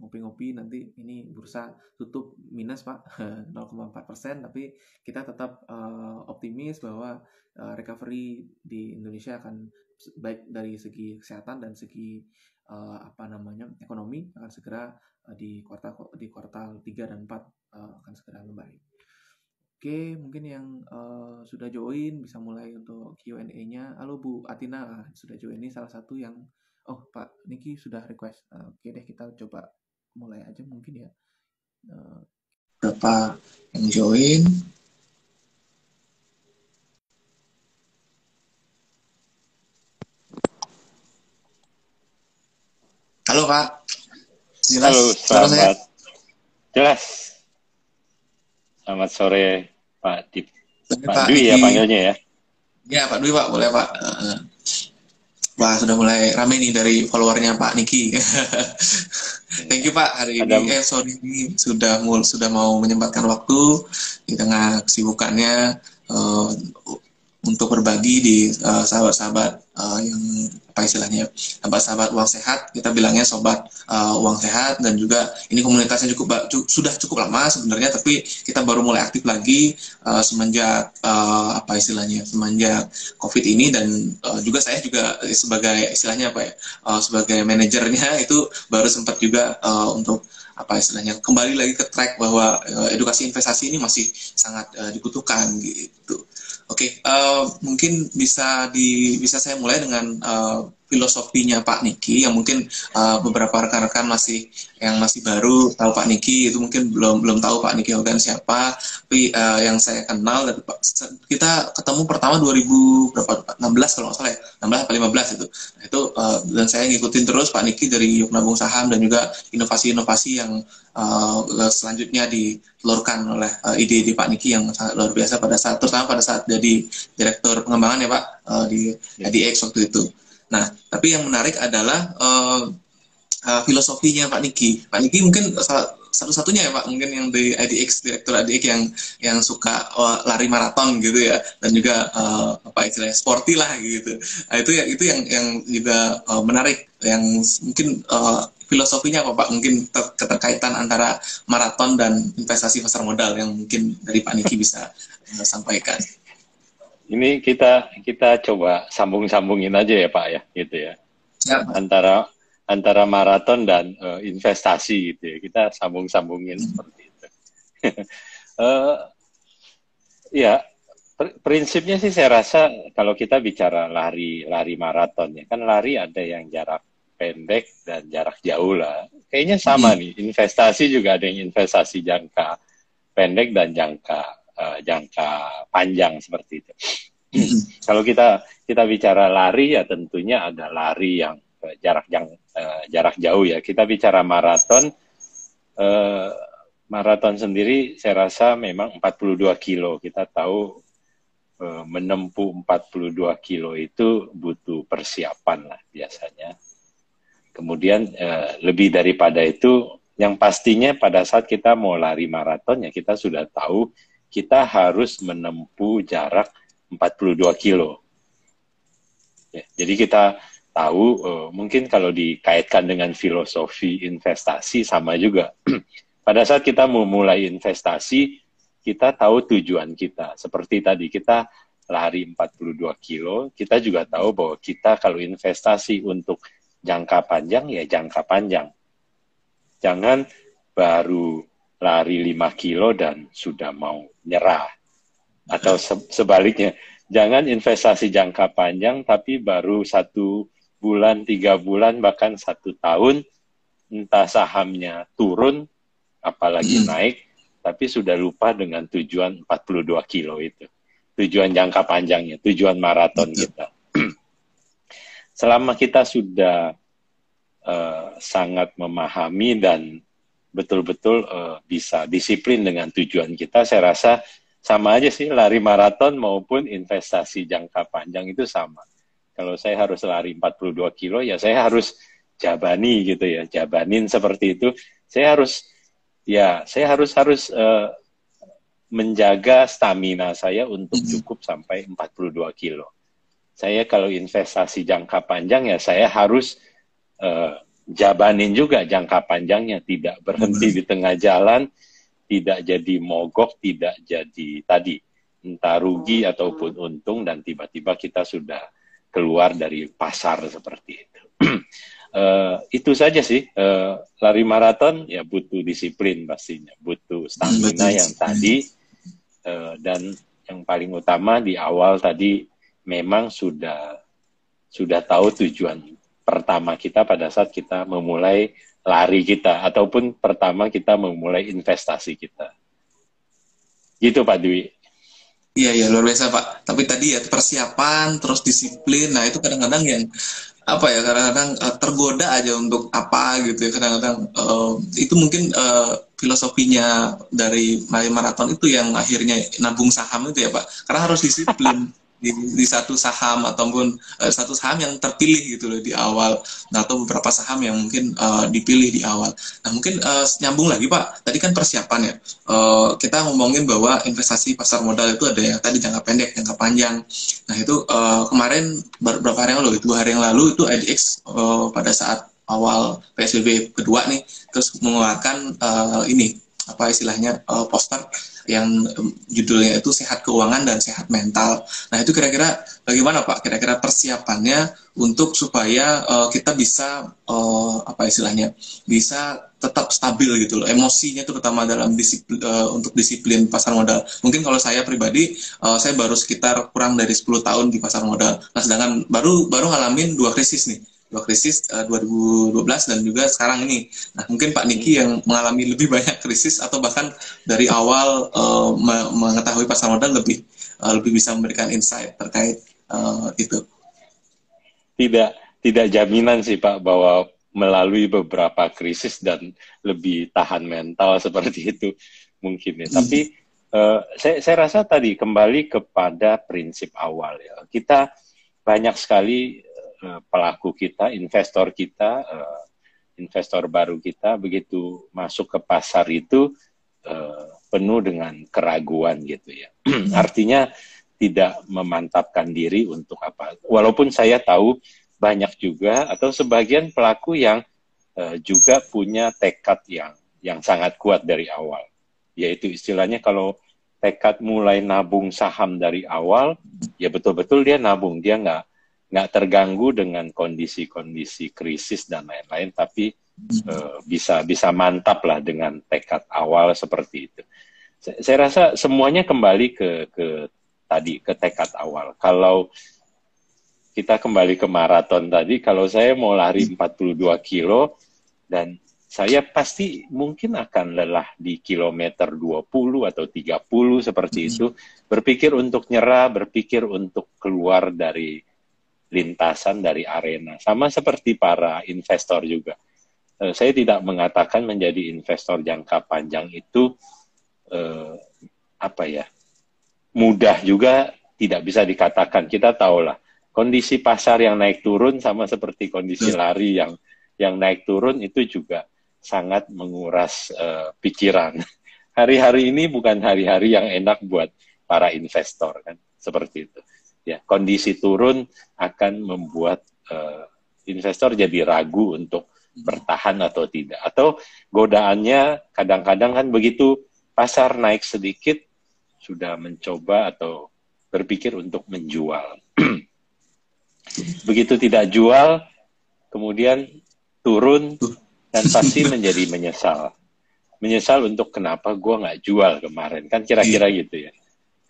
ngopi-ngopi nanti ini bursa tutup minus pak 0,4 persen tapi kita tetap uh, optimis bahwa uh, recovery di Indonesia akan baik dari segi kesehatan dan segi uh, apa namanya ekonomi akan segera uh, di kuartal di kuartal 3 dan 4 uh, akan segera membaik. Oke, mungkin yang uh, sudah join bisa mulai untuk Q&A-nya. Halo Bu Atina, sudah join ini salah satu yang Oh, Pak Niki sudah request. Uh, Oke deh, kita coba mulai aja mungkin ya. Uh, Berapa yang join? Halo Pak. Jelas. Halo, selamat. Jelas. Selamat sore Pak Dip. Pak, Pak Dwi ya panggilnya ya. Ya Pak Dwi Pak, boleh Pak. Wah, sudah mulai rame nih dari followernya Pak Niki. Thank you Pak hari Ada... ini. Eh sorry ini sudah mul sudah mau menyempatkan waktu di tengah kesibukannya uh, untuk berbagi di uh, sahabat-sahabat uh, yang apa istilahnya sahabat-sahabat uang sehat kita bilangnya sobat uh, uang sehat dan juga ini komunitasnya cukup cu sudah cukup lama sebenarnya tapi kita baru mulai aktif lagi uh, semenjak uh, apa istilahnya semenjak covid ini dan uh, juga saya juga sebagai istilahnya apa ya uh, sebagai manajernya itu baru sempat juga uh, untuk apa istilahnya kembali lagi ke track bahwa uh, edukasi investasi ini masih sangat uh, dibutuhkan gitu Oke, okay, uh, mungkin bisa di bisa saya mulai dengan uh, filosofinya Pak Niki yang mungkin uh, beberapa rekan-rekan masih yang masih baru tahu Pak Niki itu mungkin belum belum tahu Pak Niki Hogan siapa. Tapi uh, yang saya kenal kita ketemu pertama 2000 berapa? 16 kalau nggak salah ya? 16 atau 15 itu. Nah, itu uh, dan saya ngikutin terus Pak Niki dari Yuk Nabung Saham dan juga inovasi-inovasi yang uh, selanjutnya ditelurkan oleh uh, ide di Pak Niki yang sangat luar biasa pada saat terutama pada saat jadi direktur pengembangan ya Pak uh, di IDX waktu itu Nah, tapi yang menarik adalah uh, uh, filosofinya Pak Niki. Pak Niki mungkin satu-satunya ya Pak, mungkin yang di IDX, direktur IDX yang yang suka uh, lari maraton gitu ya, dan juga uh, apa istilahnya sporty lah gitu. Nah, itu ya itu yang yang juga uh, menarik, yang mungkin uh, filosofinya apa Pak? Mungkin ter keterkaitan antara maraton dan investasi pasar modal yang mungkin dari Pak Niki bisa uh, sampaikan ini kita kita coba sambung-sambungin aja ya Pak ya, gitu ya. ya Antara antara maraton dan uh, investasi gitu ya. Kita sambung-sambungin hmm. seperti itu. uh, ya, pr prinsipnya sih saya rasa kalau kita bicara lari lari maraton ya, kan lari ada yang jarak pendek dan jarak jauh lah. Kayaknya sama hmm. nih, investasi juga ada yang investasi jangka pendek dan jangka uh, jangka panjang seperti itu. Kalau kita kita bicara lari ya tentunya ada lari yang uh, jarak yang uh, jarak jauh ya. Kita bicara maraton uh, maraton sendiri saya rasa memang 42 kilo. Kita tahu uh, menempuh 42 kilo itu butuh persiapan lah biasanya. Kemudian uh, lebih daripada itu yang pastinya pada saat kita mau lari maraton ya kita sudah tahu kita harus menempuh jarak 42 kilo. Ya, jadi kita tahu uh, mungkin kalau dikaitkan dengan filosofi investasi sama juga. Pada saat kita memulai investasi, kita tahu tujuan kita. Seperti tadi kita lari 42 kilo, kita juga tahu bahwa kita kalau investasi untuk jangka panjang ya jangka panjang. Jangan baru lari 5 kilo dan sudah mau nyerah. Atau se sebaliknya, jangan investasi jangka panjang tapi baru satu bulan, tiga bulan, bahkan satu tahun, entah sahamnya turun, apalagi naik, tapi sudah lupa dengan tujuan 42 kilo itu. Tujuan jangka panjangnya, tujuan maraton kita. Selama kita sudah uh, sangat memahami dan betul-betul uh, bisa disiplin dengan tujuan kita, saya rasa sama aja sih lari maraton maupun investasi jangka panjang itu sama. Kalau saya harus lari 42 kilo, ya saya harus jabani gitu ya, jabanin seperti itu. Saya harus, ya saya harus harus uh, menjaga stamina saya untuk hmm. cukup sampai 42 kilo. Saya kalau investasi jangka panjang ya saya harus uh, jabanin juga jangka panjangnya, tidak berhenti di tengah jalan, tidak jadi mogok, tidak jadi tadi. Entah rugi ataupun untung dan tiba-tiba kita sudah keluar dari pasar seperti itu. uh, itu saja sih. Uh, lari maraton ya butuh disiplin pastinya, butuh stamina yang tadi. Uh, dan yang paling utama di awal tadi memang sudah sudah tahu tujuan pertama kita pada saat kita memulai lari kita ataupun pertama kita memulai investasi kita. Gitu Pak Dwi. Iya iya luar biasa Pak. Tapi tadi ya persiapan terus disiplin. Nah itu kadang-kadang yang apa ya kadang-kadang uh, tergoda aja untuk apa gitu ya kadang-kadang uh, itu mungkin uh, filosofinya dari maraton itu yang akhirnya nabung saham itu ya Pak. Karena harus disiplin di, di satu saham ataupun uh, satu saham yang terpilih gitu loh di awal atau beberapa saham yang mungkin uh, dipilih di awal. Nah mungkin uh, nyambung lagi Pak, tadi kan persiapan ya. Uh, kita ngomongin bahwa investasi pasar modal itu ada yang tadi jangka pendek, jangka panjang. Nah itu uh, kemarin beberapa hari yang lalu, dua hari yang lalu itu IDX uh, pada saat awal PSBB kedua nih terus mengeluarkan uh, ini apa istilahnya uh, poster yang judulnya itu sehat keuangan dan sehat mental. Nah itu kira-kira bagaimana Pak? Kira-kira persiapannya untuk supaya uh, kita bisa uh, apa istilahnya bisa tetap stabil gitu loh. Emosinya pertama dalam disiplin, uh, untuk disiplin pasar modal. Mungkin kalau saya pribadi uh, saya baru sekitar kurang dari 10 tahun di pasar modal. Nah sedangkan baru baru ngalamin dua krisis nih dua krisis uh, 2012 dan juga sekarang ini. Nah, mungkin Pak Niki yang mengalami lebih banyak krisis atau bahkan dari awal uh, mengetahui pasar modal lebih uh, lebih bisa memberikan insight terkait uh, itu. Tidak tidak jaminan sih Pak bahwa melalui beberapa krisis dan lebih tahan mental seperti itu mungkin ya. Hmm. Tapi uh, saya saya rasa tadi kembali kepada prinsip awal ya. Kita banyak sekali Eh, pelaku kita, investor kita, uh, investor baru kita begitu masuk ke pasar itu uh, penuh dengan keraguan gitu ya. Artinya tidak memantapkan diri untuk apa. Walaupun saya tahu banyak juga atau sebagian pelaku yang juga punya tekad yang yang sangat kuat dari awal. Yaitu istilahnya kalau tekad mulai nabung saham dari awal, ya betul-betul dia nabung, dia nggak nggak terganggu dengan kondisi-kondisi krisis dan lain-lain, tapi uh, bisa bisa mantap lah dengan tekad awal seperti itu. Saya, saya rasa semuanya kembali ke ke tadi ke tekad awal. Kalau kita kembali ke maraton tadi, kalau saya mau lari 42 kilo dan saya pasti mungkin akan lelah di kilometer 20 atau 30 seperti itu. Berpikir untuk nyerah, berpikir untuk keluar dari lintasan dari arena. Sama seperti para investor juga. Uh, saya tidak mengatakan menjadi investor jangka panjang itu uh, apa ya mudah juga tidak bisa dikatakan. Kita tahu lah kondisi pasar yang naik turun sama seperti kondisi lari yang yang naik turun itu juga sangat menguras uh, pikiran. Hari-hari ini bukan hari-hari yang enak buat para investor kan seperti itu ya kondisi turun akan membuat uh, investor jadi ragu untuk bertahan atau tidak. Atau godaannya kadang-kadang kan begitu pasar naik sedikit sudah mencoba atau berpikir untuk menjual. Begitu tidak jual kemudian turun dan pasti menjadi menyesal. Menyesal untuk kenapa gue nggak jual kemarin. Kan kira-kira gitu ya.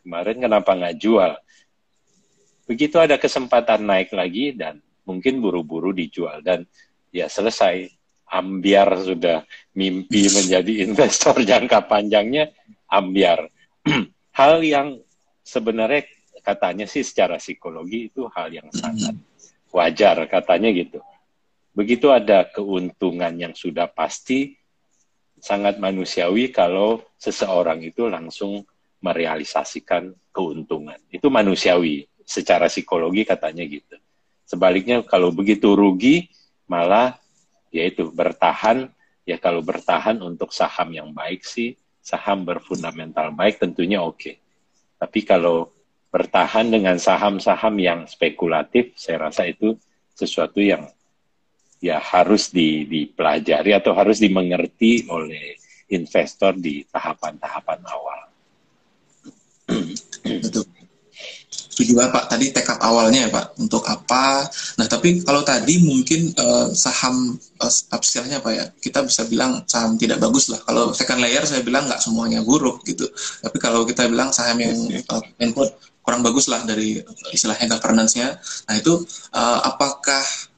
Kemarin kenapa nggak jual Begitu ada kesempatan naik lagi dan mungkin buru-buru dijual dan ya selesai. Ambiar sudah mimpi menjadi investor jangka panjangnya ambiar. hal yang sebenarnya katanya sih secara psikologi itu hal yang sangat wajar katanya gitu. Begitu ada keuntungan yang sudah pasti sangat manusiawi kalau seseorang itu langsung merealisasikan keuntungan. Itu manusiawi secara psikologi katanya gitu. Sebaliknya kalau begitu rugi malah yaitu bertahan ya kalau bertahan untuk saham yang baik sih saham berfundamental baik tentunya oke. Tapi kalau bertahan dengan saham-saham yang spekulatif saya rasa itu sesuatu yang ya harus di, dipelajari atau harus dimengerti oleh investor di tahapan-tahapan awal. Setuju Pak. Tadi tekad awalnya ya Pak. Untuk apa? Nah tapi kalau tadi mungkin uh, saham uh, Pak ya. Kita bisa bilang saham tidak bagus lah. Kalau second layer saya bilang nggak semuanya buruk gitu. Tapi kalau kita bilang saham yang uh, kurang bagus lah dari istilahnya governance-nya. Nah itu uh, apakah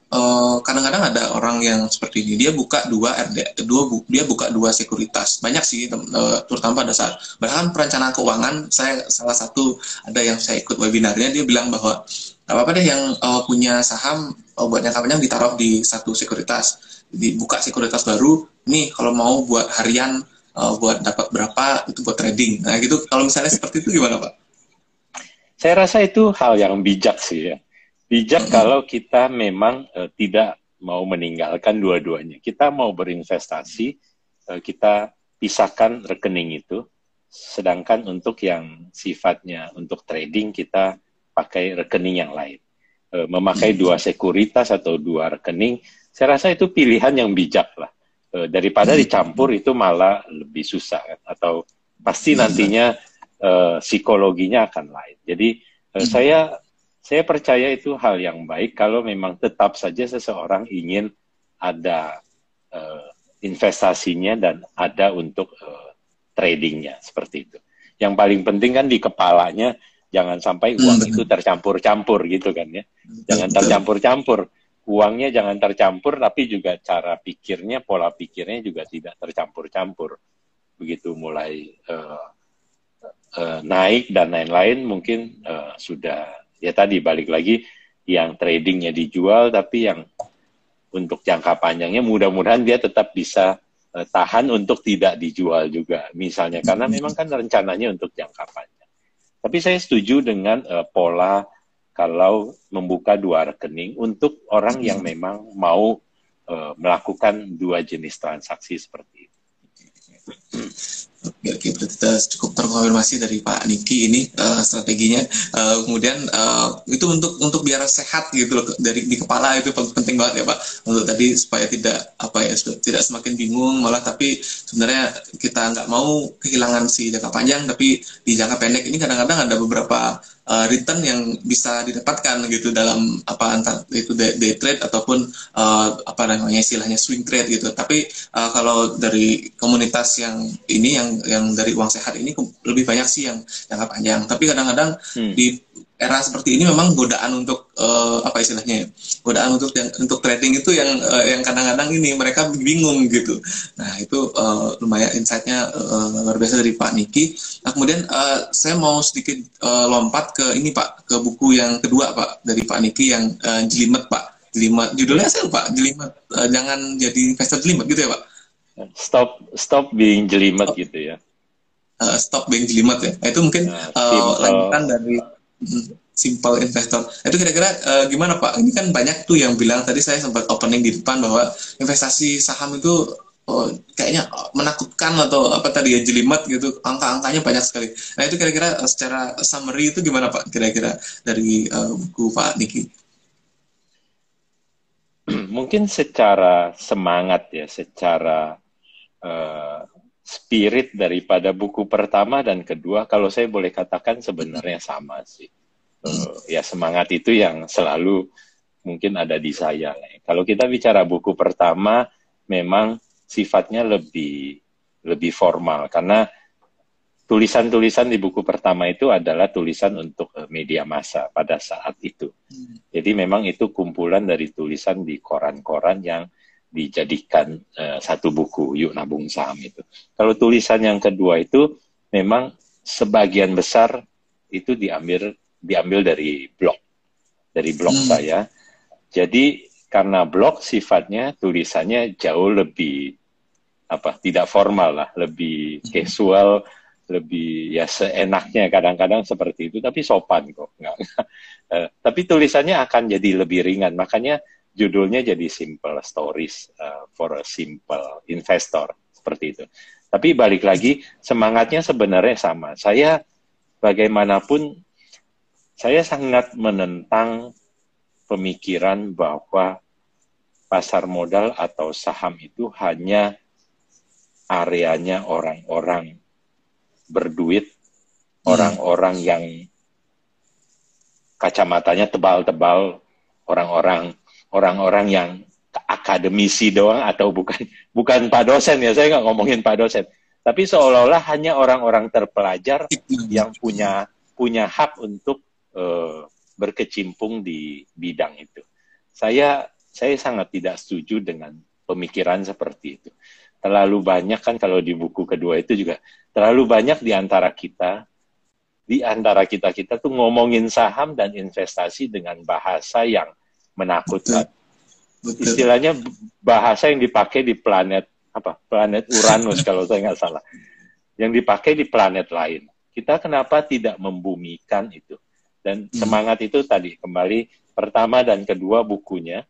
kadang-kadang uh, ada orang yang seperti ini. Dia buka dua RD dua bu, dia buka dua sekuritas. Banyak sih uh, terutama pada saat bahkan perencanaan keuangan saya salah satu ada yang saya ikut webinarnya dia bilang bahwa apa apa deh yang uh, punya saham uh, buat jangka panjang ditaruh di satu sekuritas. Dibuka sekuritas baru nih kalau mau buat harian uh, buat dapat berapa itu buat trading. Nah gitu. Kalau misalnya seperti itu gimana pak? Saya rasa itu hal yang bijak sih ya Bijak hmm. kalau kita memang uh, tidak mau meninggalkan dua-duanya. Kita mau berinvestasi, uh, kita pisahkan rekening itu. Sedangkan untuk yang sifatnya untuk trading kita pakai rekening yang lain. Uh, memakai dua sekuritas atau dua rekening, saya rasa itu pilihan yang bijak lah. Uh, daripada dicampur itu malah lebih susah kan? atau pasti nantinya uh, psikologinya akan lain. Jadi uh, saya saya percaya itu hal yang baik kalau memang tetap saja seseorang ingin ada uh, investasinya dan ada untuk uh, tradingnya seperti itu. Yang paling penting kan di kepalanya jangan sampai uang hmm. itu tercampur-campur gitu kan ya. Jangan tercampur-campur. Uangnya jangan tercampur tapi juga cara pikirnya, pola pikirnya juga tidak tercampur-campur. Begitu mulai uh, uh, naik dan lain-lain mungkin uh, sudah ya tadi balik lagi yang tradingnya dijual tapi yang untuk jangka panjangnya mudah-mudahan dia tetap bisa uh, tahan untuk tidak dijual juga misalnya karena memang kan rencananya untuk jangka panjang. Tapi saya setuju dengan uh, pola kalau membuka dua rekening untuk orang yang memang mau uh, melakukan dua jenis transaksi seperti itu. Oke, berarti kita cukup terkonfirmasi dari Pak Niki ini uh, strateginya. Uh, kemudian uh, itu untuk untuk biar sehat gitu loh dari di kepala itu penting banget ya Pak. Untuk tadi supaya tidak apa ya tidak semakin bingung malah tapi sebenarnya kita nggak mau kehilangan si jangka panjang tapi di jangka pendek ini kadang-kadang ada beberapa uh, return yang bisa didapatkan gitu dalam apa antara itu day, day trade ataupun uh, apa namanya istilahnya swing trade gitu. Tapi uh, kalau dari komunitas yang ini yang yang dari uang sehat ini lebih banyak sih yang jangka panjang. Tapi kadang-kadang hmm. di era seperti ini memang godaan untuk uh, apa istilahnya ya? godaan untuk yang untuk trading itu yang uh, yang kadang-kadang ini mereka bingung gitu nah itu uh, lumayan insightnya uh, luar biasa dari Pak Niki nah kemudian uh, saya mau sedikit uh, lompat ke ini Pak ke buku yang kedua Pak dari Pak Niki yang uh, jelimet Pak jelimet judulnya saya lupa jelimet uh, jangan jadi investor jelimet gitu ya Pak stop stop being jelimet oh. gitu ya uh, stop being jelimet ya nah, itu mungkin uh, uh, lanjutan dari simple investor. Itu kira-kira uh, gimana Pak? Ini kan banyak tuh yang bilang tadi saya sempat opening di depan bahwa investasi saham itu oh, kayaknya menakutkan atau apa tadi ya jelimet gitu. Angka-angkanya banyak sekali. Nah itu kira-kira uh, secara summary itu gimana Pak? Kira-kira dari uh, buku Pak Niki? Mungkin secara semangat ya, secara uh, spirit daripada buku pertama dan kedua, kalau saya boleh katakan sebenarnya sama sih. Uh, ya semangat itu yang selalu mungkin ada di saya. Kalau kita bicara buku pertama, memang sifatnya lebih lebih formal karena tulisan-tulisan di buku pertama itu adalah tulisan untuk uh, media massa pada saat itu. Jadi memang itu kumpulan dari tulisan di koran-koran yang dijadikan uh, satu buku yuk nabung saham itu. Kalau tulisan yang kedua itu memang sebagian besar itu diambil diambil dari blog dari blog hmm. saya. Jadi karena blog sifatnya tulisannya jauh lebih apa tidak formal lah, lebih hmm. casual, lebih ya seenaknya kadang-kadang seperti itu, tapi sopan kok. Nggak, uh, tapi tulisannya akan jadi lebih ringan, makanya judulnya jadi simple stories uh, for a simple investor seperti itu. Tapi balik lagi semangatnya sebenarnya sama. Saya bagaimanapun saya sangat menentang pemikiran bahwa pasar modal atau saham itu hanya areanya orang-orang berduit, hmm. orang-orang hmm. yang kacamatanya tebal-tebal, orang-orang orang-orang yang akademisi doang atau bukan bukan pak dosen ya saya nggak ngomongin pak dosen. Tapi seolah-olah hanya orang-orang terpelajar yang punya punya hak untuk uh, berkecimpung di bidang itu. Saya saya sangat tidak setuju dengan pemikiran seperti itu. Terlalu banyak kan kalau di buku kedua itu juga terlalu banyak di antara kita di antara kita kita tuh ngomongin saham dan investasi dengan bahasa yang menakutkan. Betul. Istilahnya bahasa yang dipakai di planet apa? Planet Uranus kalau saya nggak salah. Yang dipakai di planet lain. Kita kenapa tidak membumikan itu? Dan hmm. semangat itu tadi kembali pertama dan kedua bukunya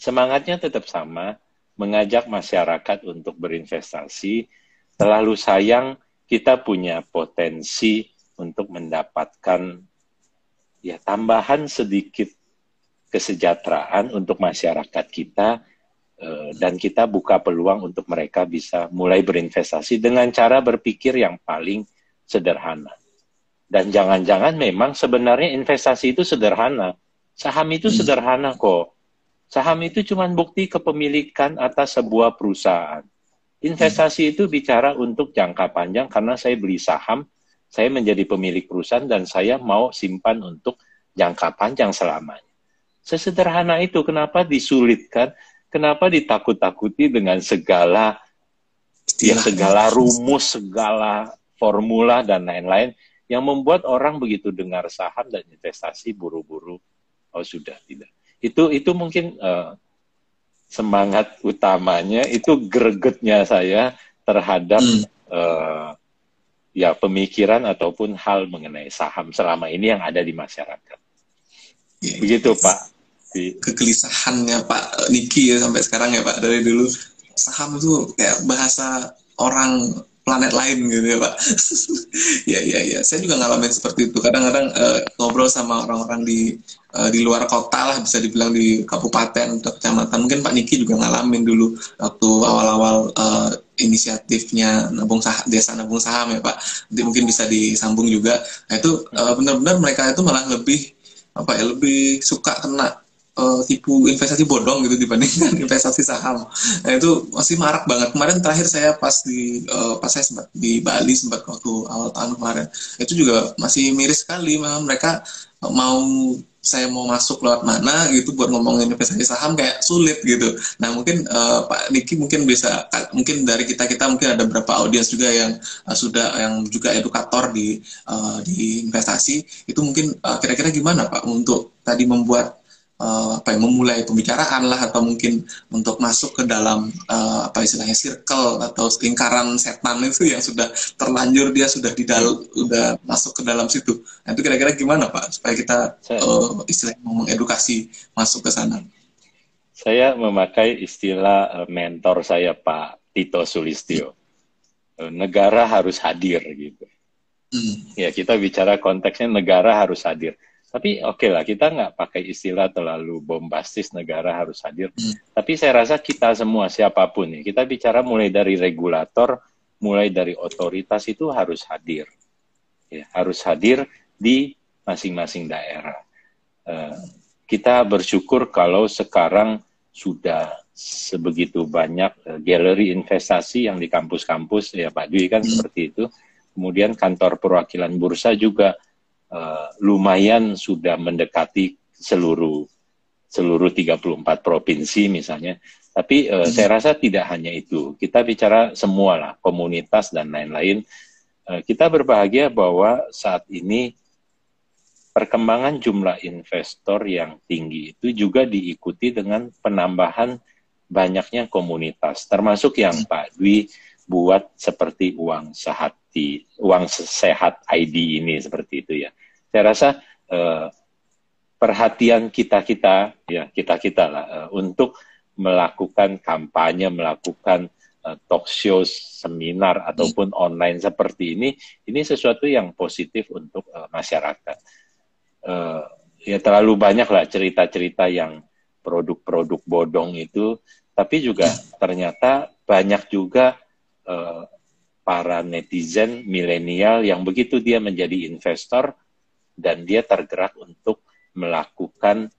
semangatnya tetap sama, mengajak masyarakat untuk berinvestasi. Terlalu sayang kita punya potensi untuk mendapatkan ya tambahan sedikit kesejahteraan untuk masyarakat kita eh, dan kita buka peluang untuk mereka bisa mulai berinvestasi dengan cara berpikir yang paling sederhana. Dan jangan-jangan memang sebenarnya investasi itu sederhana. Saham itu hmm. sederhana kok. Saham itu cuma bukti kepemilikan atas sebuah perusahaan. Investasi itu bicara untuk jangka panjang karena saya beli saham, saya menjadi pemilik perusahaan dan saya mau simpan untuk jangka panjang selamanya. Sesederhana itu, kenapa disulitkan? Kenapa ditakut-takuti dengan segala ya segala rumus, segala formula dan lain-lain yang membuat orang begitu dengar saham dan investasi buru-buru oh sudah tidak. Itu itu mungkin uh, semangat utamanya itu gregetnya saya terhadap hmm. uh, ya pemikiran ataupun hal mengenai saham selama ini yang ada di masyarakat. Ya, Begitu ya, Pak. Kegelisahannya Pak Niki ya sampai sekarang ya Pak dari dulu saham itu kayak bahasa orang planet lain gitu ya Pak. ya ya ya, saya juga ngalamin seperti itu. Kadang-kadang uh, ngobrol sama orang-orang di uh, di luar kota lah bisa dibilang di kabupaten atau kecamatan. Mungkin Pak Niki juga ngalamin dulu waktu awal-awal uh, inisiatifnya nabung saham, desa nabung saham ya Pak. Nanti mungkin bisa disambung juga. Nah itu uh, benar-benar mereka itu malah lebih apa ya lebih suka kena uh, tipu investasi bodong gitu dibandingkan investasi saham. Nah itu masih marak banget. Kemarin terakhir saya pas di uh, pas saya sempat di Bali sempat waktu awal tahun kemarin itu juga masih miris sekali. Mereka mau saya mau masuk lewat mana gitu buat ngomongin investasi saham kayak sulit gitu. Nah mungkin uh, Pak Niki mungkin bisa mungkin dari kita kita mungkin ada beberapa audiens juga yang uh, sudah yang juga edukator di uh, di investasi itu mungkin kira-kira uh, gimana Pak untuk tadi membuat uh, apa ya memulai pembicaraan lah atau mungkin untuk masuk ke dalam uh, apa istilahnya circle atau lingkaran setan itu yang sudah terlanjur dia sudah di dalam sudah masuk ke dalam situ. Nah, itu kira-kira gimana Pak supaya kita uh, istilahnya mengedukasi masuk ke sana? Saya memakai istilah mentor saya Pak Tito Sulistyo. Negara harus hadir gitu. Hmm. Ya kita bicara konteksnya negara harus hadir tapi oke okay lah, kita nggak pakai istilah terlalu bombastis negara harus hadir. Hmm. Tapi saya rasa kita semua siapa pun nih, kita bicara mulai dari regulator, mulai dari otoritas itu harus hadir. Ya, harus hadir di masing-masing daerah. Uh, kita bersyukur kalau sekarang sudah sebegitu banyak uh, galeri investasi yang di kampus-kampus ya Pak Dwi kan hmm. seperti itu. Kemudian kantor perwakilan bursa juga uh, lumayan sudah mendekati seluruh seluruh 34 provinsi misalnya. Tapi uh, hmm. saya rasa tidak hanya itu. Kita bicara semua lah, komunitas dan lain-lain. Uh, kita berbahagia bahwa saat ini perkembangan jumlah investor yang tinggi itu juga diikuti dengan penambahan banyaknya komunitas, termasuk yang hmm. Pak Dwi buat seperti uang sehat di uang sehat ID ini seperti itu ya. Saya rasa uh, perhatian kita kita ya kita kita lah uh, untuk melakukan kampanye, melakukan uh, talk show, seminar ataupun online seperti ini, ini sesuatu yang positif untuk uh, masyarakat. Uh, ya terlalu banyak lah cerita-cerita yang produk-produk bodong itu, tapi juga ternyata banyak juga para netizen milenial yang begitu dia menjadi investor dan dia tergerak untuk melakukan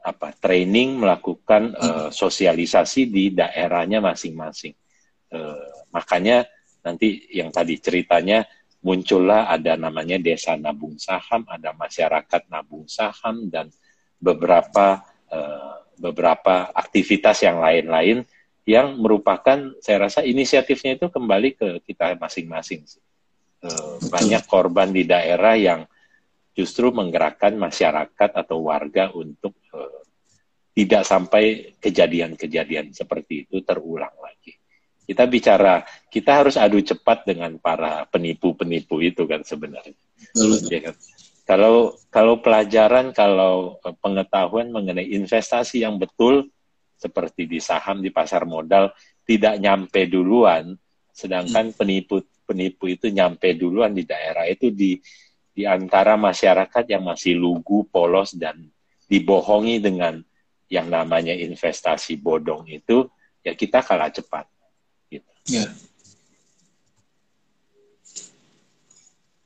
apa training, melakukan uh, sosialisasi di daerahnya masing-masing. Uh, makanya nanti yang tadi ceritanya muncullah ada namanya desa nabung saham, ada masyarakat nabung saham dan beberapa uh, beberapa aktivitas yang lain-lain yang merupakan saya rasa inisiatifnya itu kembali ke kita masing-masing. Uh, banyak korban di daerah yang justru menggerakkan masyarakat atau warga untuk uh, tidak sampai kejadian-kejadian seperti itu terulang lagi. Kita bicara, kita harus adu cepat dengan para penipu-penipu itu kan sebenarnya. Ya kan? Kalau kalau pelajaran, kalau eh, pengetahuan mengenai investasi yang betul seperti di saham di pasar modal tidak nyampe duluan, sedangkan hmm. penipu penipu itu nyampe duluan di daerah itu di di antara masyarakat yang masih lugu, polos dan dibohongi dengan yang namanya investasi bodong itu, ya kita kalah cepat. Gitu. Ya.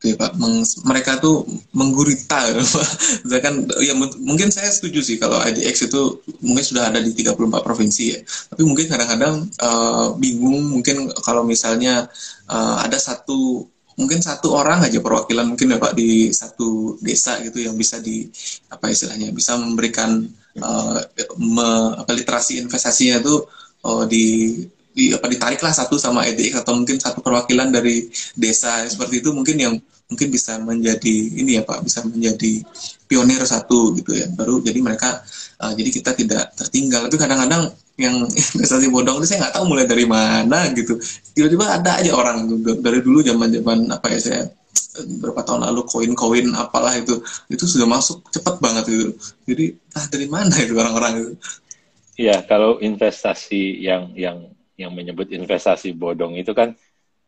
Oke Pak, Meng, mereka tuh menggurita, misalkan ya mungkin saya setuju sih kalau IDX itu mungkin sudah ada di 34 provinsi ya, tapi mungkin kadang-kadang uh, bingung mungkin kalau misalnya uh, ada satu mungkin satu orang aja perwakilan mungkin ya Pak di satu desa gitu yang bisa di apa istilahnya bisa memberikan uh, me, literasi investasinya itu uh, di di apa ditariklah satu sama EDX atau mungkin satu perwakilan dari desa seperti itu mungkin yang mungkin bisa menjadi ini ya Pak bisa menjadi pionir satu gitu ya. Baru jadi mereka uh, jadi kita tidak tertinggal. Tapi kadang-kadang yang investasi bodong itu saya nggak tahu mulai dari mana gitu. Tiba-tiba ada aja orang dari dulu zaman-zaman apa ya saya berapa tahun lalu koin-koin apalah itu itu sudah masuk cepat banget gitu. Jadi ah dari mana itu orang-orang? Itu Iya, kalau investasi yang yang yang menyebut investasi bodong itu kan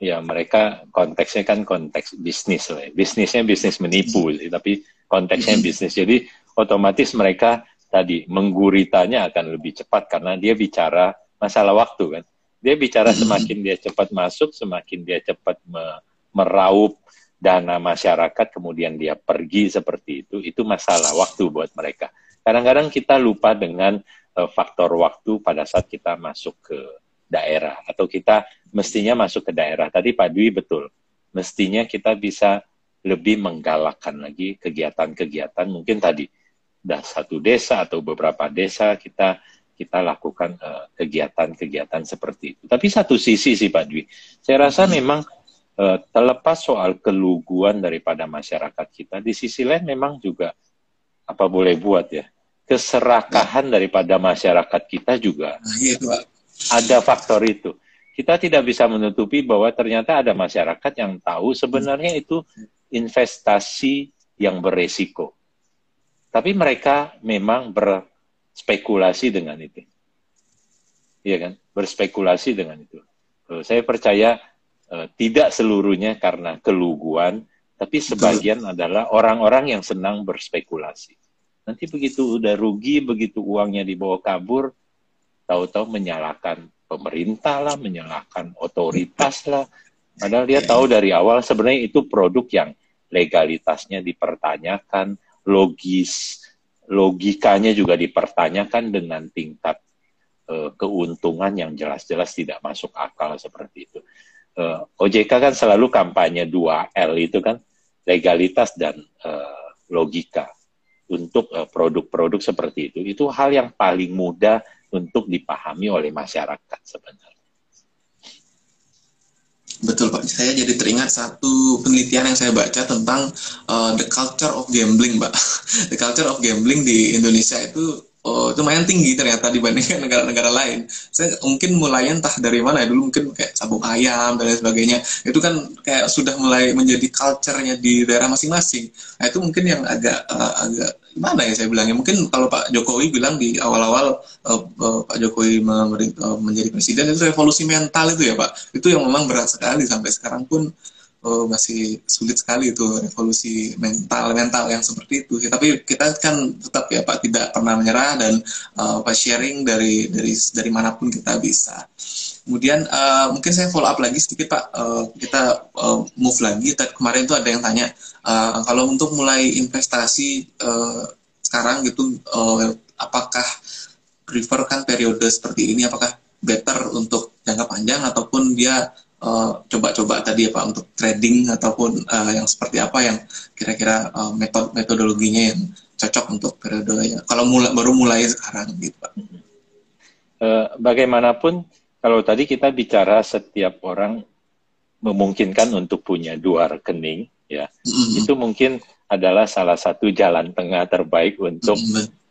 ya mereka konteksnya kan konteks bisnis lah. Ya. Bisnisnya bisnis menipu sih, tapi konteksnya mm-hmm. bisnis. Jadi otomatis mereka tadi mengguritanya akan lebih cepat karena dia bicara masalah waktu kan. Dia bicara mm-hmm. semakin dia cepat masuk, semakin dia cepat me meraup dana masyarakat, kemudian dia pergi seperti itu, itu masalah waktu buat mereka. Kadang-kadang kita lupa dengan uh, faktor waktu pada saat kita masuk ke daerah atau kita mestinya masuk ke daerah. Tadi Pak Dwi betul, mestinya kita bisa lebih menggalakkan lagi kegiatan-kegiatan mungkin tadi dah satu desa atau beberapa desa kita kita lakukan eh, kegiatan-kegiatan uh, seperti itu. Tapi satu sisi sih Pak Dwi, saya rasa memang uh, terlepas soal keluguan daripada masyarakat kita, di sisi lain memang juga apa boleh buat ya keserakahan daripada masyarakat kita juga. Nah, iya, ada faktor itu. Kita tidak bisa menutupi bahwa ternyata ada masyarakat yang tahu sebenarnya itu investasi yang beresiko. Tapi mereka memang berspekulasi dengan itu. Iya kan? Berspekulasi dengan itu. Eh, saya percaya uh, tidak seluruhnya karena keluguan, tapi sebagian adalah orang-orang yang senang berspekulasi. Nanti begitu udah rugi, begitu uangnya dibawa kabur, tahu-tahu menyalahkan pemerintah lah, menyalahkan otoritas lah. Padahal dia tahu dari awal sebenarnya itu produk yang legalitasnya dipertanyakan, logis, logikanya juga dipertanyakan dengan tingkat uh, keuntungan yang jelas-jelas tidak masuk akal seperti itu. Uh, eh, OJK kan selalu kampanye 2L itu kan, legalitas dan uh, logika untuk produk-produk seperti itu. Itu hal yang paling mudah untuk dipahami oleh masyarakat sebenarnya. Betul Pak, saya jadi teringat satu penelitian yang saya baca tentang uh, the culture of gambling, Pak. the culture of gambling di Indonesia itu oh, lumayan tinggi ternyata dibandingkan negara-negara lain. Saya mungkin mulai entah dari mana ya dulu mungkin kayak sabung ayam dan lain sebagainya. Itu kan kayak sudah mulai menjadi culture-nya di daerah masing-masing. Nah, itu mungkin yang agak uh, agak gimana ya saya bilangnya. Mungkin kalau Pak Jokowi bilang di awal-awal uh, uh, Pak Jokowi uh, menjadi presiden itu revolusi mental itu ya Pak. Itu yang memang berat sekali sampai sekarang pun oh, masih sulit sekali itu revolusi mental mental yang seperti itu. Tapi kita kan tetap ya Pak tidak pernah menyerah dan uh, sharing dari dari dari mana pun kita bisa. Kemudian uh, mungkin saya follow up lagi sedikit Pak. Uh, kita uh, move lagi. Tadi kemarin itu ada yang tanya uh, kalau untuk mulai investasi uh, sekarang gitu, uh, apakah prefer kan periode seperti ini? Apakah better untuk jangka panjang ataupun dia coba-coba uh, tadi ya Pak untuk trading ataupun uh, yang seperti apa yang kira-kira uh, metode metodologinya yang cocok untuk periode ya. Kalau mulai baru mulai sekarang gitu Pak. Uh, bagaimanapun kalau tadi kita bicara setiap orang memungkinkan untuk punya dua rekening, ya, mm-hmm. itu mungkin adalah salah satu jalan tengah terbaik untuk mm-hmm.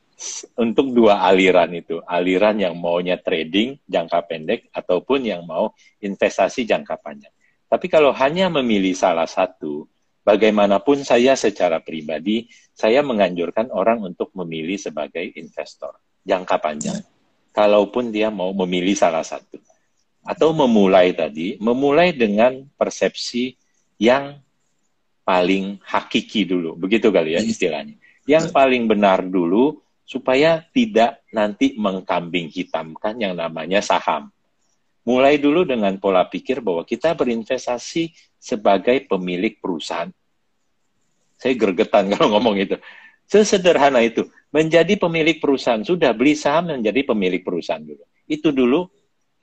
Untuk dua aliran itu, aliran yang maunya trading jangka pendek ataupun yang mau investasi jangka panjang. Tapi kalau hanya memilih salah satu, bagaimanapun saya secara pribadi, saya menganjurkan orang untuk memilih sebagai investor jangka panjang kalaupun dia mau memilih salah satu. Atau memulai tadi, memulai dengan persepsi yang paling hakiki dulu. Begitu kali ya istilahnya. Yang paling benar dulu supaya tidak nanti mengkambing hitamkan yang namanya saham. Mulai dulu dengan pola pikir bahwa kita berinvestasi sebagai pemilik perusahaan. Saya gergetan kalau ngomong itu. Sesederhana itu menjadi pemilik perusahaan. Sudah beli saham menjadi pemilik perusahaan dulu. Itu dulu,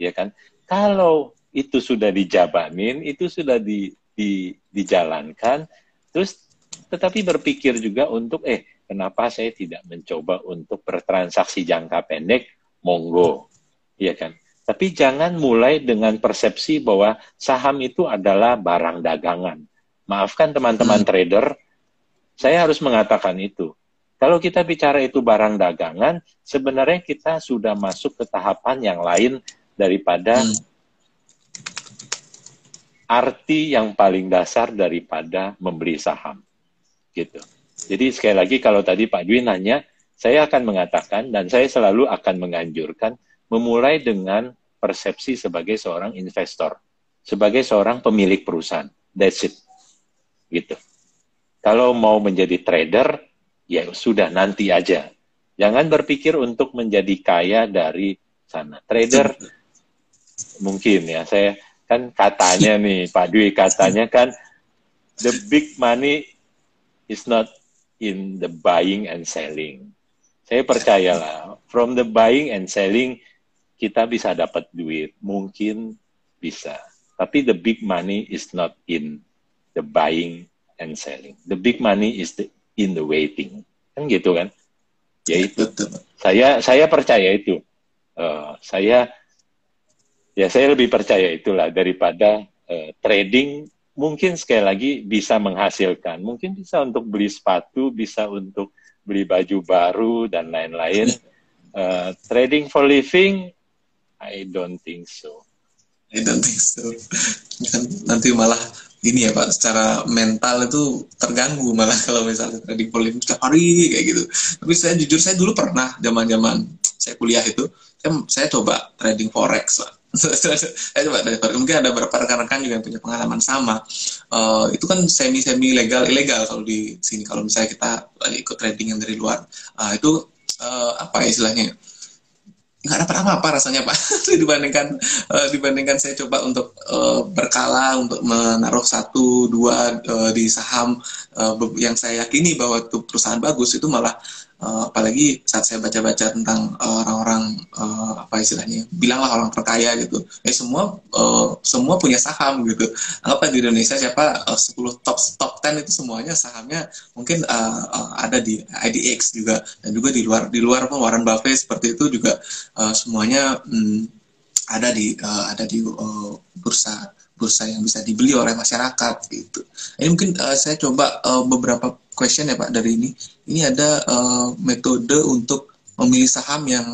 ya kan? Kalau itu sudah dijabanin, itu sudah di, di, dijalankan, terus tetapi berpikir juga untuk, eh, kenapa saya tidak mencoba untuk bertransaksi jangka pendek? Monggo, ya kan? Tapi jangan mulai dengan persepsi bahwa saham itu adalah barang dagangan. Maafkan teman-teman hmm. trader, saya harus mengatakan itu kalau kita bicara itu barang dagangan, sebenarnya kita sudah masuk ke tahapan yang lain daripada hmm. arti yang paling dasar daripada membeli saham. Gitu. Jadi sekali lagi kalau tadi Pak Dwi nanya, saya akan mengatakan dan saya selalu akan menganjurkan memulai dengan persepsi sebagai seorang investor, sebagai seorang pemilik perusahaan. That's it. Gitu. Kalau mau menjadi trader, ya sudah nanti aja. Jangan berpikir untuk menjadi kaya dari sana. Trader mungkin ya, saya kan katanya nih Pak Dwi katanya kan the big money is not in the buying and selling. Saya percayalah, from the buying and selling kita bisa dapat duit, mungkin bisa. Tapi the big money is not in the buying and selling. The big money is the in the waiting kan gitu kan ya itu saya saya percaya itu uh, saya ya saya lebih percaya itulah daripada uh, trading mungkin sekali lagi bisa menghasilkan. Mungkin bisa untuk beli sepatu bisa untuk beli baju baru dan lain-lain. Uh, trading for living I don't think so. I don't think so. Nanti malah ini ya Pak, secara mental itu terganggu malah kalau misalnya trading volume setiap hari kayak gitu. Tapi saya jujur saya dulu pernah zaman-zaman saya kuliah itu, saya, saya coba trading forex Pak. Saya coba dari mungkin ada beberapa rekan-rekan juga yang punya pengalaman sama. Uh, itu kan semi semi legal ilegal kalau di sini. Kalau misalnya kita ikut trading yang dari luar uh, itu uh, apa ya istilahnya? Nggak dapat apa-apa rasanya pak. Dibandingkan uh, dibandingkan saya coba untuk uh, berkala untuk menaruh satu dua uh, di saham uh, yang saya yakini bahwa itu perusahaan bagus itu malah uh, apalagi saat saya baca-baca tentang orang-orang uh, apa istilahnya bilanglah orang terkaya gitu. Ya semua uh, semua punya saham gitu. Apa di Indonesia siapa uh, 10 top top 10 itu semuanya sahamnya mungkin uh, uh, ada di IDX juga. Dan juga di luar di luar Warren Buffett seperti itu juga uh, semuanya um, ada di uh, ada di uh, bursa bursa yang bisa dibeli oleh masyarakat gitu. Ini mungkin uh, saya coba uh, beberapa question ya Pak dari ini. Ini ada uh, metode untuk memilih saham yang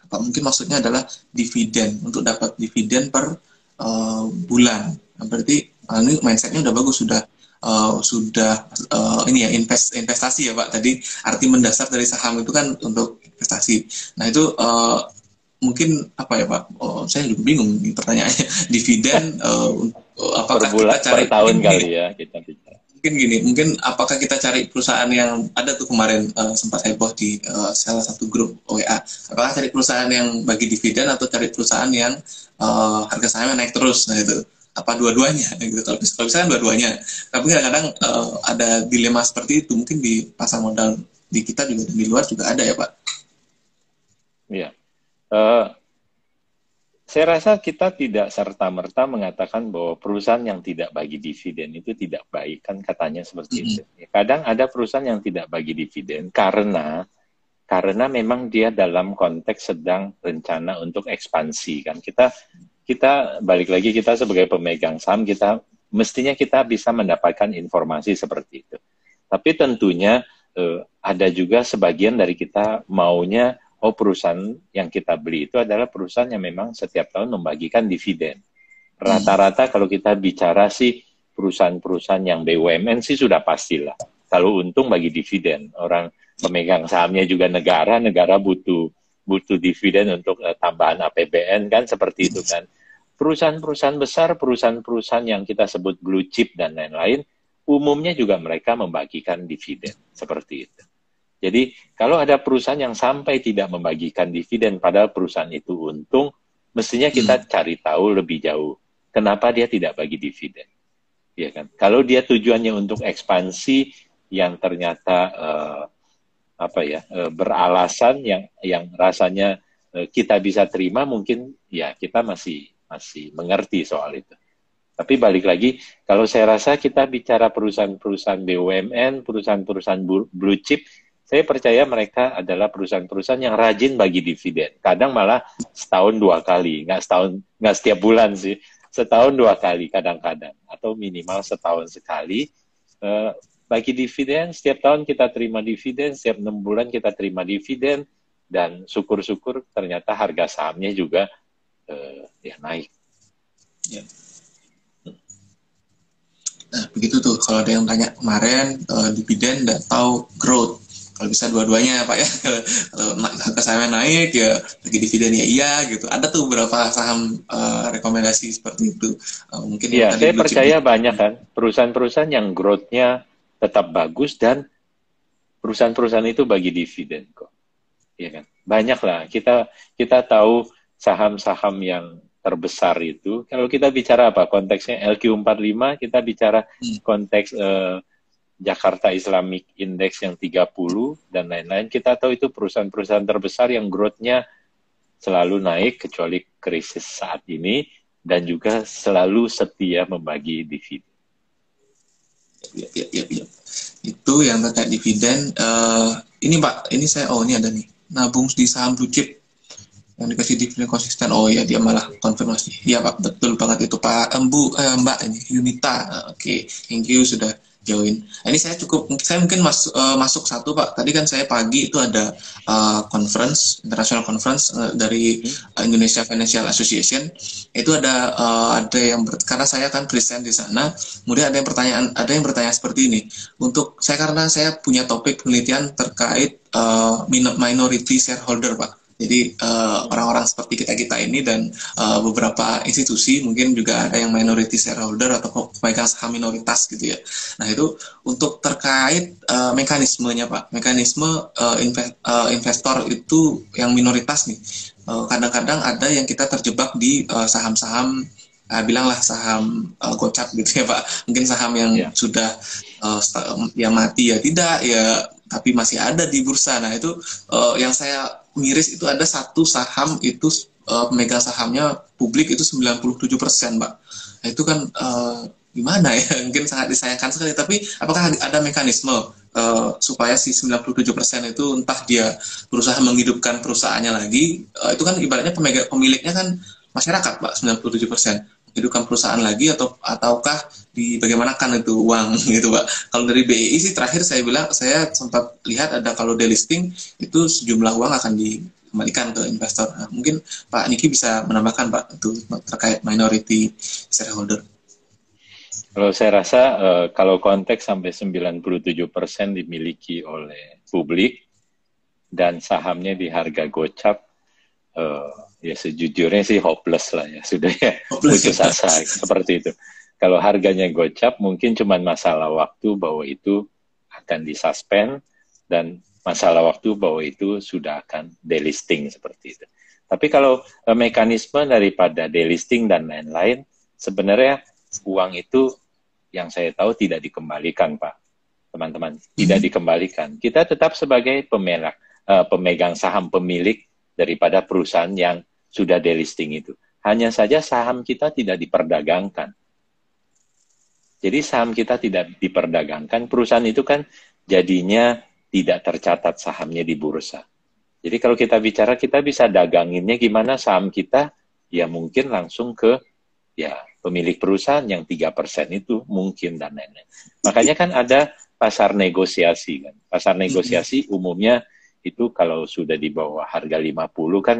apa mungkin maksudnya adalah dividen untuk dapat dividen per uh, bulan. Nah, berarti uh, ini mindsetnya udah bagus sudah uh, sudah uh, ini ya invest investasi ya Pak. Tadi arti mendasar dari saham itu kan untuk investasi. Nah itu uh, mungkin apa ya Pak? Oh, saya juga bingung pertanyaannya. Dividen uh, apakah per bulan, kita cari per tahun kali ya kita bicara. Mungkin gini, mungkin apakah kita cari perusahaan yang ada tuh kemarin uh, sempat heboh di uh, salah satu grup WA. Apakah cari perusahaan yang bagi dividen atau cari perusahaan yang uh, harga sahamnya naik terus? Nah itu apa dua-duanya gitu kalau bisa kalau bisa kan dua-duanya tapi kadang-kadang uh, ada dilema seperti itu mungkin di pasar modal di kita juga dan di luar juga ada ya pak Iya. Uh, saya rasa kita tidak serta-merta mengatakan bahwa perusahaan yang tidak bagi dividen itu tidak baik, kan katanya seperti itu. Kadang ada perusahaan yang tidak bagi dividen karena karena memang dia dalam konteks sedang rencana untuk ekspansi kan. Kita kita balik lagi kita sebagai pemegang saham kita mestinya kita bisa mendapatkan informasi seperti itu. Tapi tentunya eh, ada juga sebagian dari kita maunya oh perusahaan yang kita beli itu adalah perusahaan yang memang setiap tahun membagikan dividen. Rata-rata kalau kita bicara sih perusahaan-perusahaan yang BUMN sih sudah pastilah. Kalau untung bagi dividen, orang pemegang sahamnya juga negara, negara butuh butuh dividen untuk uh, tambahan APBN kan seperti itu kan. Perusahaan-perusahaan besar, perusahaan-perusahaan yang kita sebut blue chip dan lain-lain, umumnya juga mereka membagikan dividen seperti itu. Jadi kalau ada perusahaan yang sampai tidak membagikan dividen padahal perusahaan itu untung, mestinya kita hmm. cari tahu lebih jauh kenapa dia tidak bagi dividen. Ya kan? Kalau dia tujuannya untuk ekspansi yang ternyata uh, apa ya uh, beralasan yang yang rasanya uh, kita bisa terima mungkin ya kita masih masih mengerti soal itu. Tapi balik lagi, kalau saya rasa kita bicara perusahaan-perusahaan BUMN, perusahaan-perusahaan blue chip, saya percaya mereka adalah perusahaan-perusahaan yang rajin bagi dividen. Kadang malah setahun dua kali, nggak setahun, nggak setiap bulan sih, setahun dua kali kadang-kadang, atau minimal setahun sekali. Uh, bagi dividen, setiap tahun kita terima dividen, setiap enam bulan kita terima dividen, dan syukur-syukur ternyata harga sahamnya juga uh, ya naik. Ya. Nah, begitu tuh kalau ada yang tanya kemarin uh, dividen atau growth kalau bisa dua-duanya pak ya. Kalau harga sahamnya naik ya bagi dividennya iya gitu. Ada tuh beberapa saham uh, rekomendasi seperti itu. Uh, mungkin ya saya percaya banyak kan. Perusahaan-perusahaan yang growth-nya tetap bagus dan perusahaan-perusahaan itu bagi dividen kok. Ya kan? Banyak lah. Kita kita tahu saham-saham yang terbesar itu. Kalau kita bicara apa? Konteksnya LQ45 kita bicara hmm. konteks uh, Jakarta Islamic Index yang 30 dan lain-lain. Kita tahu itu perusahaan-perusahaan terbesar yang growth-nya selalu naik kecuali krisis saat ini dan juga selalu setia membagi dividen. Ya, ya, ya, ya. Itu yang terkait dividen. Uh, ini Pak, ini saya oh ini ada nih nabung di saham blue chip yang dikasih dividen konsisten. Oh ya dia malah konfirmasi. Iya Pak, betul banget itu Pak Embu eh, Mbak ini Yunita. Oke, okay. thank you sudah join. Nah, ini saya cukup, saya mungkin mas, uh, masuk satu pak. Tadi kan saya pagi itu ada uh, conference, international conference uh, dari uh, Indonesia Financial Association. Itu ada uh, ada yang ber, karena saya kan present di sana. Kemudian ada yang pertanyaan, ada yang bertanya seperti ini. Untuk saya karena saya punya topik penelitian terkait uh, minority shareholder pak jadi eh, orang-orang uh, seperti kita kita ini dan uh, beberapa institusi mungkin juga ada yang minority shareholder atau pemegang saham minoritas gitu ya. Nah itu untuk terkait uh, mekanismenya pak, mekanisme uh, inve uh, investor itu yang minoritas nih. Kadang-kadang uh, ada yang kita terjebak di saham-saham uh, uh, bilanglah saham uh, gocap gitu ya pak mungkin saham yang yeah. sudah uh, yang mati ya tidak ya tapi masih ada di bursa nah itu uh, yang saya miris itu ada satu saham itu uh, pemegang sahamnya publik itu 97 persen, Mbak. Nah, itu kan uh, gimana ya? Mungkin sangat disayangkan sekali. Tapi apakah ada mekanisme uh, supaya si 97 persen itu entah dia berusaha menghidupkan perusahaannya lagi? Uh, itu kan ibaratnya pemegang pemiliknya kan masyarakat, Pak, 97 persen hidupkan perusahaan lagi atau ataukah di bagaimanakan itu uang gitu pak? Kalau dari BI sih terakhir saya bilang saya sempat lihat ada kalau delisting itu sejumlah uang akan dikembalikan ke investor. Nah, mungkin Pak Niki bisa menambahkan Pak itu terkait minority shareholder. Kalau saya rasa uh, kalau konteks sampai 97% dimiliki oleh publik dan sahamnya di harga gocap uh, ya sejujurnya sih hopeless lah ya sudah ya putus asa seperti itu. Kalau harganya gocap mungkin cuma masalah waktu bahwa itu akan disuspend dan masalah waktu bahwa itu sudah akan delisting seperti itu. Tapi kalau uh, mekanisme daripada delisting dan lain-lain sebenarnya uang itu yang saya tahu tidak dikembalikan Pak teman-teman tidak hmm. dikembalikan kita tetap sebagai pemegang uh, pemegang saham pemilik daripada perusahaan yang sudah delisting itu hanya saja saham kita tidak diperdagangkan jadi saham kita tidak diperdagangkan perusahaan itu kan jadinya tidak tercatat sahamnya di bursa jadi kalau kita bicara kita bisa daganginnya gimana saham kita ya mungkin langsung ke ya pemilik perusahaan yang tiga persen itu mungkin dan lain-lain. Makanya kan ada pasar negosiasi kan. Pasar negosiasi umumnya itu kalau sudah di bawah harga 50 kan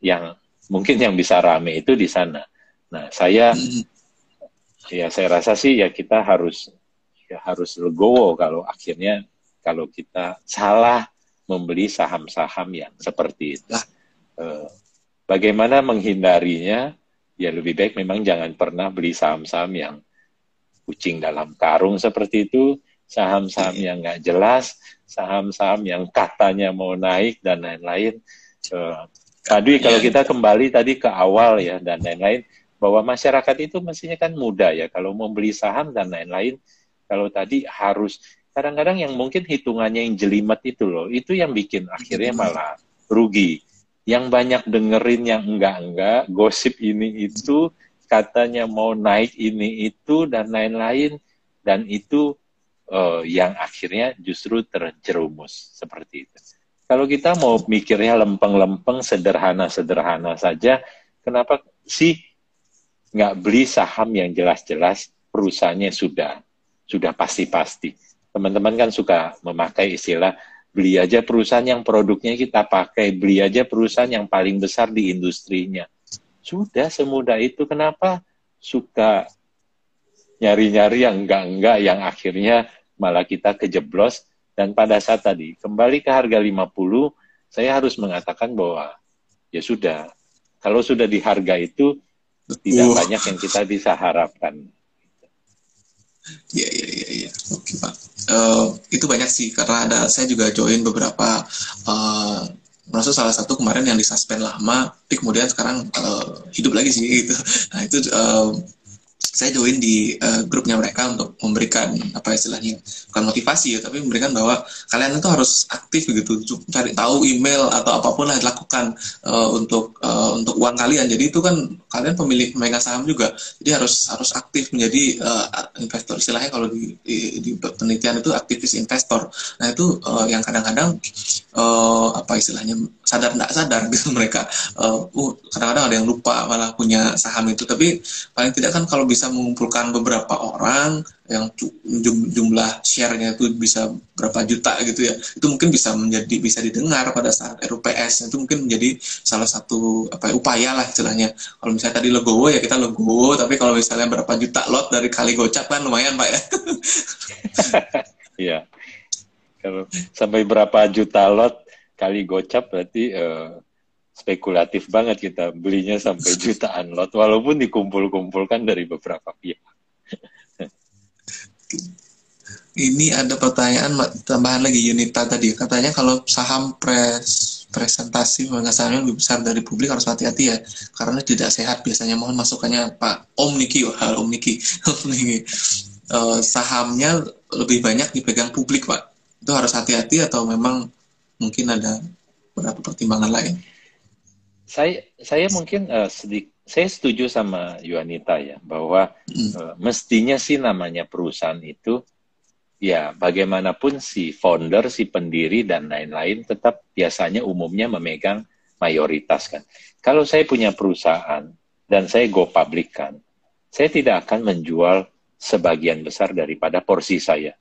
yang mungkin yang bisa rame itu di sana. Nah, saya ya saya rasa sih ya kita harus ya harus legowo kalau akhirnya kalau kita salah membeli saham-saham yang seperti itu. Eh, bagaimana menghindarinya? Ya lebih baik memang jangan pernah beli saham-saham yang kucing dalam karung seperti itu saham-saham yang nggak jelas, saham-saham yang katanya mau naik dan lain-lain. Tadi kalau kita kembali tadi ke awal ya dan lain-lain, bahwa masyarakat itu mestinya kan mudah ya kalau mau beli saham dan lain-lain. Kalau tadi harus kadang-kadang yang mungkin hitungannya yang jelimet itu loh, itu yang bikin akhirnya malah rugi. Yang banyak dengerin yang enggak-enggak, gosip ini itu, katanya mau naik ini itu dan lain-lain, dan itu uh, yang akhirnya justru terjerumus seperti itu. Kalau kita mau mikirnya lempeng-lempeng, sederhana-sederhana saja, kenapa sih nggak beli saham yang jelas-jelas perusahaannya sudah sudah pasti-pasti. Teman-teman kan suka memakai istilah beli aja perusahaan yang produknya kita pakai, beli aja perusahaan yang paling besar di industrinya. Sudah semudah itu. Kenapa suka nyari-nyari yang enggak-enggak yang akhirnya malah kita kejeblos dan pada saat tadi kembali ke harga 50 saya harus mengatakan bahwa ya sudah kalau sudah di harga itu tidak uh. banyak yang kita bisa harapkan. Iya iya iya ya. oke pak. Uh, itu banyak sih karena ada saya juga join beberapa uh, merasa salah satu kemarin yang disuspend lama, tapi kemudian sekarang uh, hidup lagi sih gitu. Nah itu uh, saya join di uh, grupnya mereka untuk memberikan apa istilahnya bukan motivasi ya tapi memberikan bahwa kalian itu harus aktif begitu cari tahu email atau apa pun lah dilakukan uh, untuk uh, untuk uang kalian. Jadi itu kan kalian pemilik megang saham juga jadi harus harus aktif menjadi uh, investor. Istilahnya kalau di, di, di penelitian itu aktivis investor. Nah itu uh, yang kadang-kadang uh, apa istilahnya sadar tidak sadar gitu mereka. Uh, uh kadang-kadang ada yang lupa malah punya saham itu. Tapi paling tidak kan kalau bisa mengumpulkan beberapa orang yang jumlah share-nya itu bisa berapa juta gitu ya. Itu mungkin bisa menjadi bisa didengar pada saat RUPS itu mungkin menjadi salah satu apa ya, upaya lah istilahnya. Kalau misalnya tadi legowo ya kita legowo tapi kalau misalnya berapa juta lot dari kali gocap kan lumayan pak ya. Iya. Kalau sampai berapa juta lot kali gocap berarti uh, spekulatif banget kita belinya sampai jutaan lot walaupun dikumpul-kumpulkan dari beberapa pihak. Ini ada pertanyaan tambahan lagi Unita tadi. Katanya kalau saham pres presentasi sahamnya lebih besar dari publik harus hati-hati ya. Karena tidak sehat biasanya mohon masukannya Pak Om Niki hal Om Niki. Om Niki. Uh, sahamnya lebih banyak dipegang publik Pak. Itu harus hati-hati atau memang mungkin ada beberapa pertimbangan lain saya saya mungkin uh, sedik, saya setuju sama Yuanita ya bahwa uh, mestinya sih namanya perusahaan itu ya bagaimanapun si founder, si pendiri dan lain-lain tetap biasanya umumnya memegang mayoritas kan. Kalau saya punya perusahaan dan saya go public kan, saya tidak akan menjual sebagian besar daripada porsi saya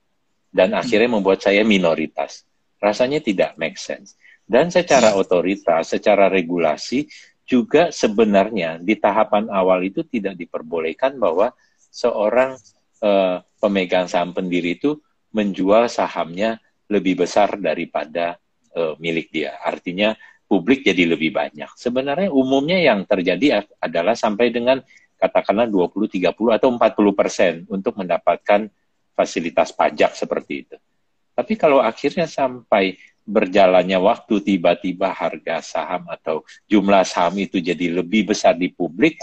dan akhirnya membuat saya minoritas. Rasanya tidak make sense. Dan secara otoritas, secara regulasi juga sebenarnya di tahapan awal itu tidak diperbolehkan bahwa seorang uh, pemegang saham pendiri itu menjual sahamnya lebih besar daripada uh, milik dia. Artinya publik jadi lebih banyak. Sebenarnya umumnya yang terjadi adalah sampai dengan katakanlah 20, 30 atau 40 persen untuk mendapatkan fasilitas pajak seperti itu. Tapi kalau akhirnya sampai berjalannya waktu tiba-tiba harga saham atau jumlah saham itu jadi lebih besar di publik,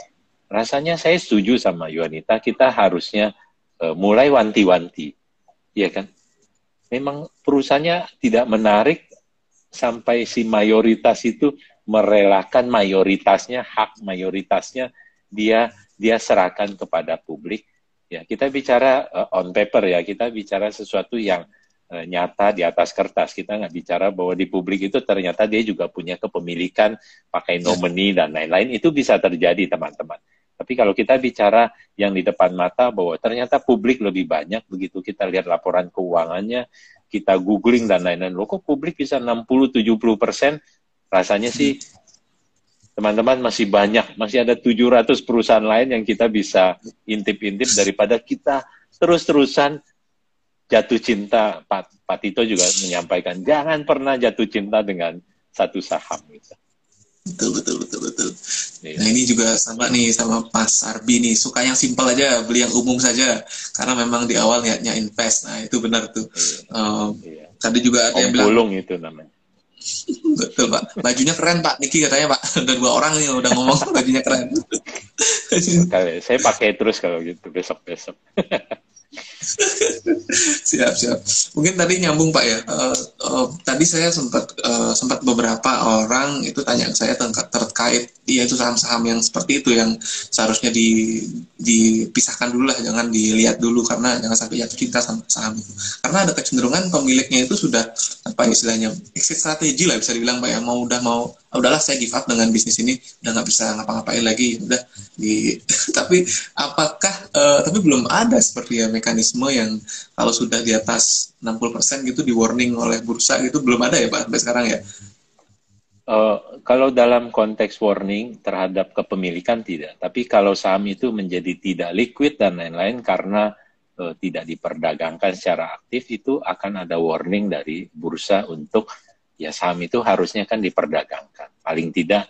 rasanya saya setuju sama Yuanita, kita harusnya uh, mulai wanti-wanti, ya kan? Memang perusahaannya tidak menarik sampai si mayoritas itu merelakan mayoritasnya, hak mayoritasnya dia dia serahkan kepada publik. Ya, kita bicara uh, on paper ya, kita bicara sesuatu yang nyata di atas kertas. Kita nggak bicara bahwa di publik itu ternyata dia juga punya kepemilikan pakai ya. nomini dan lain-lain. Itu bisa terjadi teman-teman. Tapi kalau kita bicara yang di depan mata bahwa ternyata publik lebih banyak begitu kita lihat laporan keuangannya, kita googling dan lain-lain. Loh kok publik bisa 60-70 persen? Rasanya sih teman-teman masih banyak, masih ada 700 perusahaan lain yang kita bisa intip-intip daripada kita terus-terusan jatuh cinta. Pak, Pak Tito juga menyampaikan, jangan pernah jatuh cinta dengan satu saham. Gitu. Betul, betul, betul, betul. Iya. Nah ini juga sama nih sama Mas Arbi nih, suka yang simpel aja, beli yang umum saja. Karena memang di awal niatnya invest. Nah itu benar tuh. Iya. Um, iya. Tadi juga ada Om yang bilang. itu namanya Betul Pak. Bajunya keren Pak. Niki katanya Pak. Udah dua orang nih udah ngomong bajunya keren. saya pakai terus kalau gitu besok-besok. siap siap. Mungkin tadi nyambung Pak ya. Uh, uh, tadi saya sempat uh, sempat beberapa orang itu tanya ke saya terkait dia itu saham-saham yang seperti itu yang seharusnya di dipisahkan dulu lah, jangan dilihat dulu karena jangan sampai jatuh cinta sama saham itu. Karena ada kecenderungan pemiliknya itu sudah apa istilahnya exit strategi lah bisa dibilang Pak ya mau udah mau oh, udahlah saya give up dengan bisnis ini udah nggak bisa ngapa-ngapain lagi udah di tapi apakah uh, tapi belum ada seperti ya mekanisme yang kalau sudah di atas 60% gitu di warning oleh bursa gitu belum ada ya Pak sampai sekarang ya Uh, kalau dalam konteks warning terhadap kepemilikan tidak, tapi kalau saham itu menjadi tidak liquid dan lain-lain karena uh, tidak diperdagangkan secara aktif itu akan ada warning dari bursa untuk ya saham itu harusnya kan diperdagangkan. Paling tidak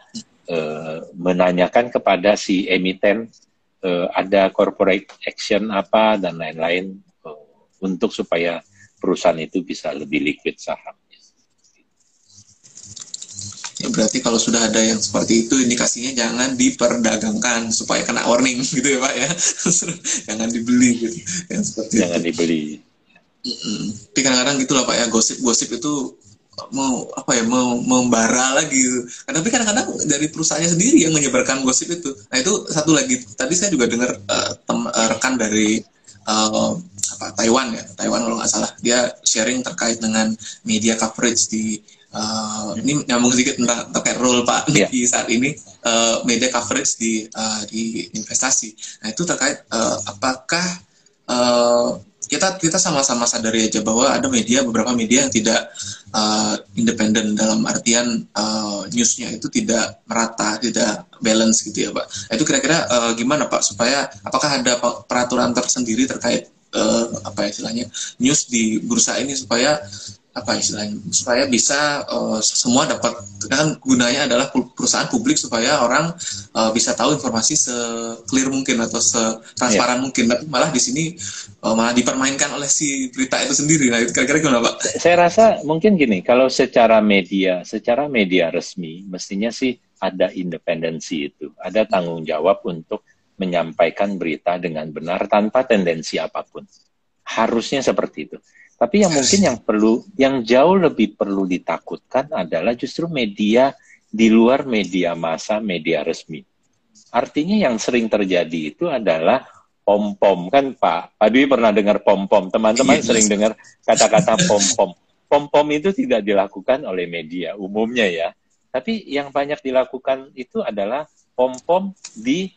uh, menanyakan kepada si emiten uh, ada corporate action apa dan lain-lain uh, untuk supaya perusahaan itu bisa lebih liquid saham. Ya berarti kalau sudah ada yang seperti itu indikasinya jangan diperdagangkan supaya kena warning gitu ya Pak ya. jangan dibeli gitu. Yang seperti jangan itu. dibeli. Tapi kadang-kadang gitu lah Pak ya gosip-gosip itu mau apa ya mau membara lagi gitu. Tapi kadang-kadang dari perusahaannya sendiri yang menyebarkan gosip itu. Nah itu satu lagi. Tadi saya juga dengar uh, tem, uh, rekan dari uh, apa Taiwan ya, Taiwan kalau nggak salah dia sharing terkait dengan media coverage di uh, ini nyambung sedikit tentang terkait role Pak yeah. di saat ini uh, media coverage di uh, di investasi. Nah itu terkait uh, apakah uh, kita kita sama-sama sadari aja bahwa ada media beberapa media yang tidak uh, independen dalam artian uh, newsnya itu tidak merata tidak balance gitu ya pak. Itu kira-kira uh, gimana pak? Supaya apakah ada peraturan tersendiri terkait uh, apa istilahnya news di bursa ini supaya apa istilahnya supaya bisa uh, semua dapat kan gunanya adalah perusahaan publik supaya orang uh, bisa tahu informasi se clear mungkin atau se transparan yeah. mungkin. Tapi malah di sini uh, malah dipermainkan oleh si berita itu sendiri. Nah itu kira-kira gimana pak? Saya rasa mungkin gini kalau secara media secara media resmi mestinya sih ada independensi itu. Ada tanggung jawab untuk menyampaikan berita dengan benar tanpa tendensi apa pun. Harusnya seperti itu tapi yang mungkin yang perlu, yang jauh lebih perlu ditakutkan adalah justru media di luar media massa, media resmi. Artinya yang sering terjadi itu adalah pom-pom kan Pak. Pak Dwi pernah dengar pom-pom. Teman-teman iya, sering dengar kata-kata pom-pom. Pom-pom itu tidak dilakukan oleh media umumnya ya. Tapi yang banyak dilakukan itu adalah pom-pom di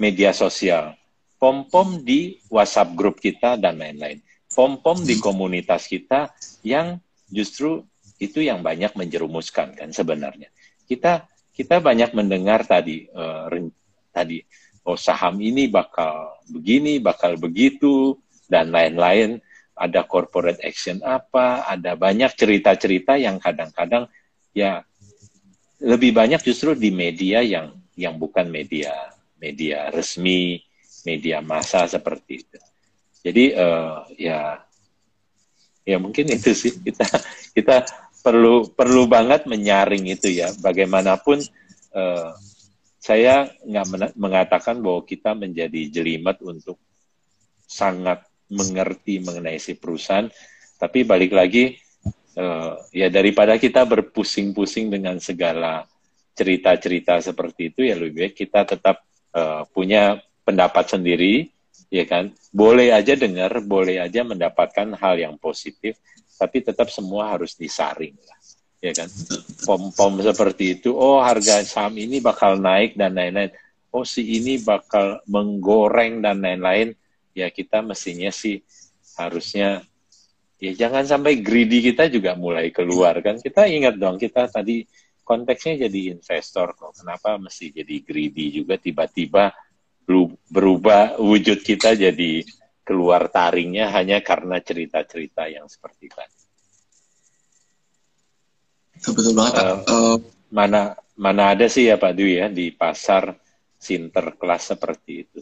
media sosial, pom-pom di WhatsApp grup kita dan lain-lain pom-pom di komunitas kita yang justru itu yang banyak menjerumuskan kan sebenarnya. Kita kita banyak mendengar tadi uh, tadi oh saham ini bakal begini, bakal begitu dan lain-lain. Ada corporate action apa, ada banyak cerita-cerita yang kadang-kadang ya lebih banyak justru di media yang yang bukan media media resmi, media massa seperti itu. Jadi uh, ya ya mungkin itu sih kita kita perlu perlu banget menyaring itu ya. Bagaimanapun uh, saya nggak mengatakan bahwa kita menjadi jelimet untuk sangat mengerti mengenai si perusahaan, tapi balik lagi uh, ya daripada kita berpusing-pusing dengan segala cerita-cerita seperti itu ya lebih baik kita tetap uh, punya pendapat sendiri ya kan? Boleh aja dengar boleh aja mendapatkan hal yang positif tapi tetap semua harus disaring lah. Ya kan? Pom-pom seperti itu oh harga saham ini bakal naik dan lain-lain. Oh si ini bakal menggoreng dan lain-lain. Ya kita mestinya sih harusnya ya jangan sampai greedy kita juga mulai keluar kan? Kita ingat dong kita tadi konteksnya jadi investor kok. Kenapa mesti jadi greedy juga? Tiba-tiba berubah wujud kita jadi keluar taringnya hanya karena cerita-cerita yang seperti tadi betul banget uh, uh, mana mana ada sih ya Pak Dwi ya di pasar sinterklas seperti itu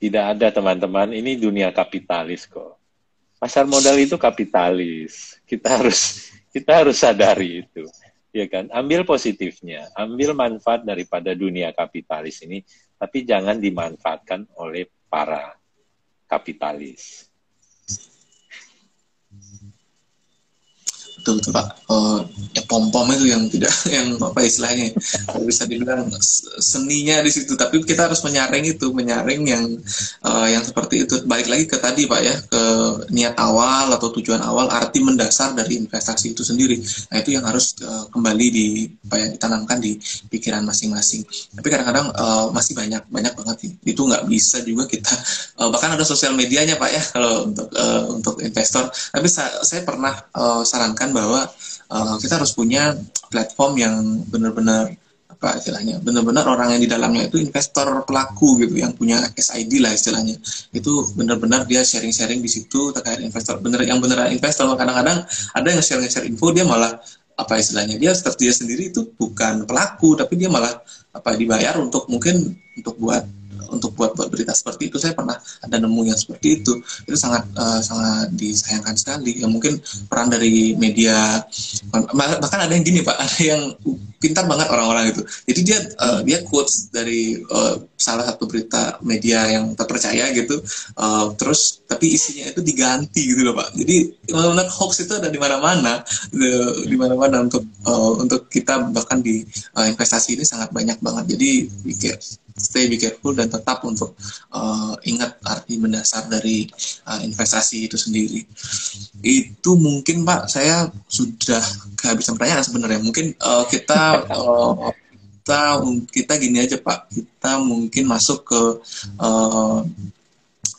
tidak ada teman-teman, ini dunia kapitalis kok. Pasar modal itu kapitalis. Kita harus kita harus sadari itu. Ya kan? Ambil positifnya, ambil manfaat daripada dunia kapitalis ini, tapi jangan dimanfaatkan oleh para kapitalis. Betul betul pak. Uh, ya pom pom itu yang tidak yang apa istilahnya bisa dibilang seninya di situ. Tapi kita harus menyaring itu menyaring yang uh, yang seperti itu. Balik lagi ke tadi pak ya ke niat awal atau tujuan awal arti mendasar dari investasi itu sendiri. Nah itu yang harus uh, kembali di apa yang ditanamkan di pikiran masing-masing. Tapi kadang-kadang uh, masih banyak banyak banget itu nggak bisa juga kita uh, bahkan ada sosial medianya pak ya kalau untuk uh, untuk investor. Tapi sa saya pernah uh, sarankan bahwa uh, kita harus punya platform yang benar-benar apa istilahnya benar-benar orang yang di dalamnya itu investor pelaku gitu yang punya SID lah istilahnya. Itu benar-benar dia sharing-sharing di situ terkait investor bener yang beneran investor. Kadang-kadang ada yang share-share info dia malah apa istilahnya dia dia sendiri itu bukan pelaku tapi dia malah apa dibayar untuk mungkin untuk buat untuk buat buat berita seperti itu. Saya pernah ada nemu yang seperti itu. Itu sangat uh, sangat disayangkan sekali. Ya mungkin peran dari media bahkan ada yang gini pak. Ada yang pintar banget orang-orang itu. Jadi dia uh, dia quotes dari uh, salah satu berita media yang terpercaya gitu. Uh, terus tapi isinya itu diganti gitu loh pak. Jadi benar hoax itu ada di mana-mana. Di mana-mana untuk uh, untuk kita bahkan di uh, investasi ini sangat banyak banget. Jadi pikir stay be careful dan tetap untuk uh, ingat arti mendasar dari uh, investasi itu sendiri. Itu mungkin Pak saya sudah kehabisan pertanyaan sebenarnya. Mungkin uh, kita uh, kita kita gini aja Pak. Kita mungkin masuk ke uh,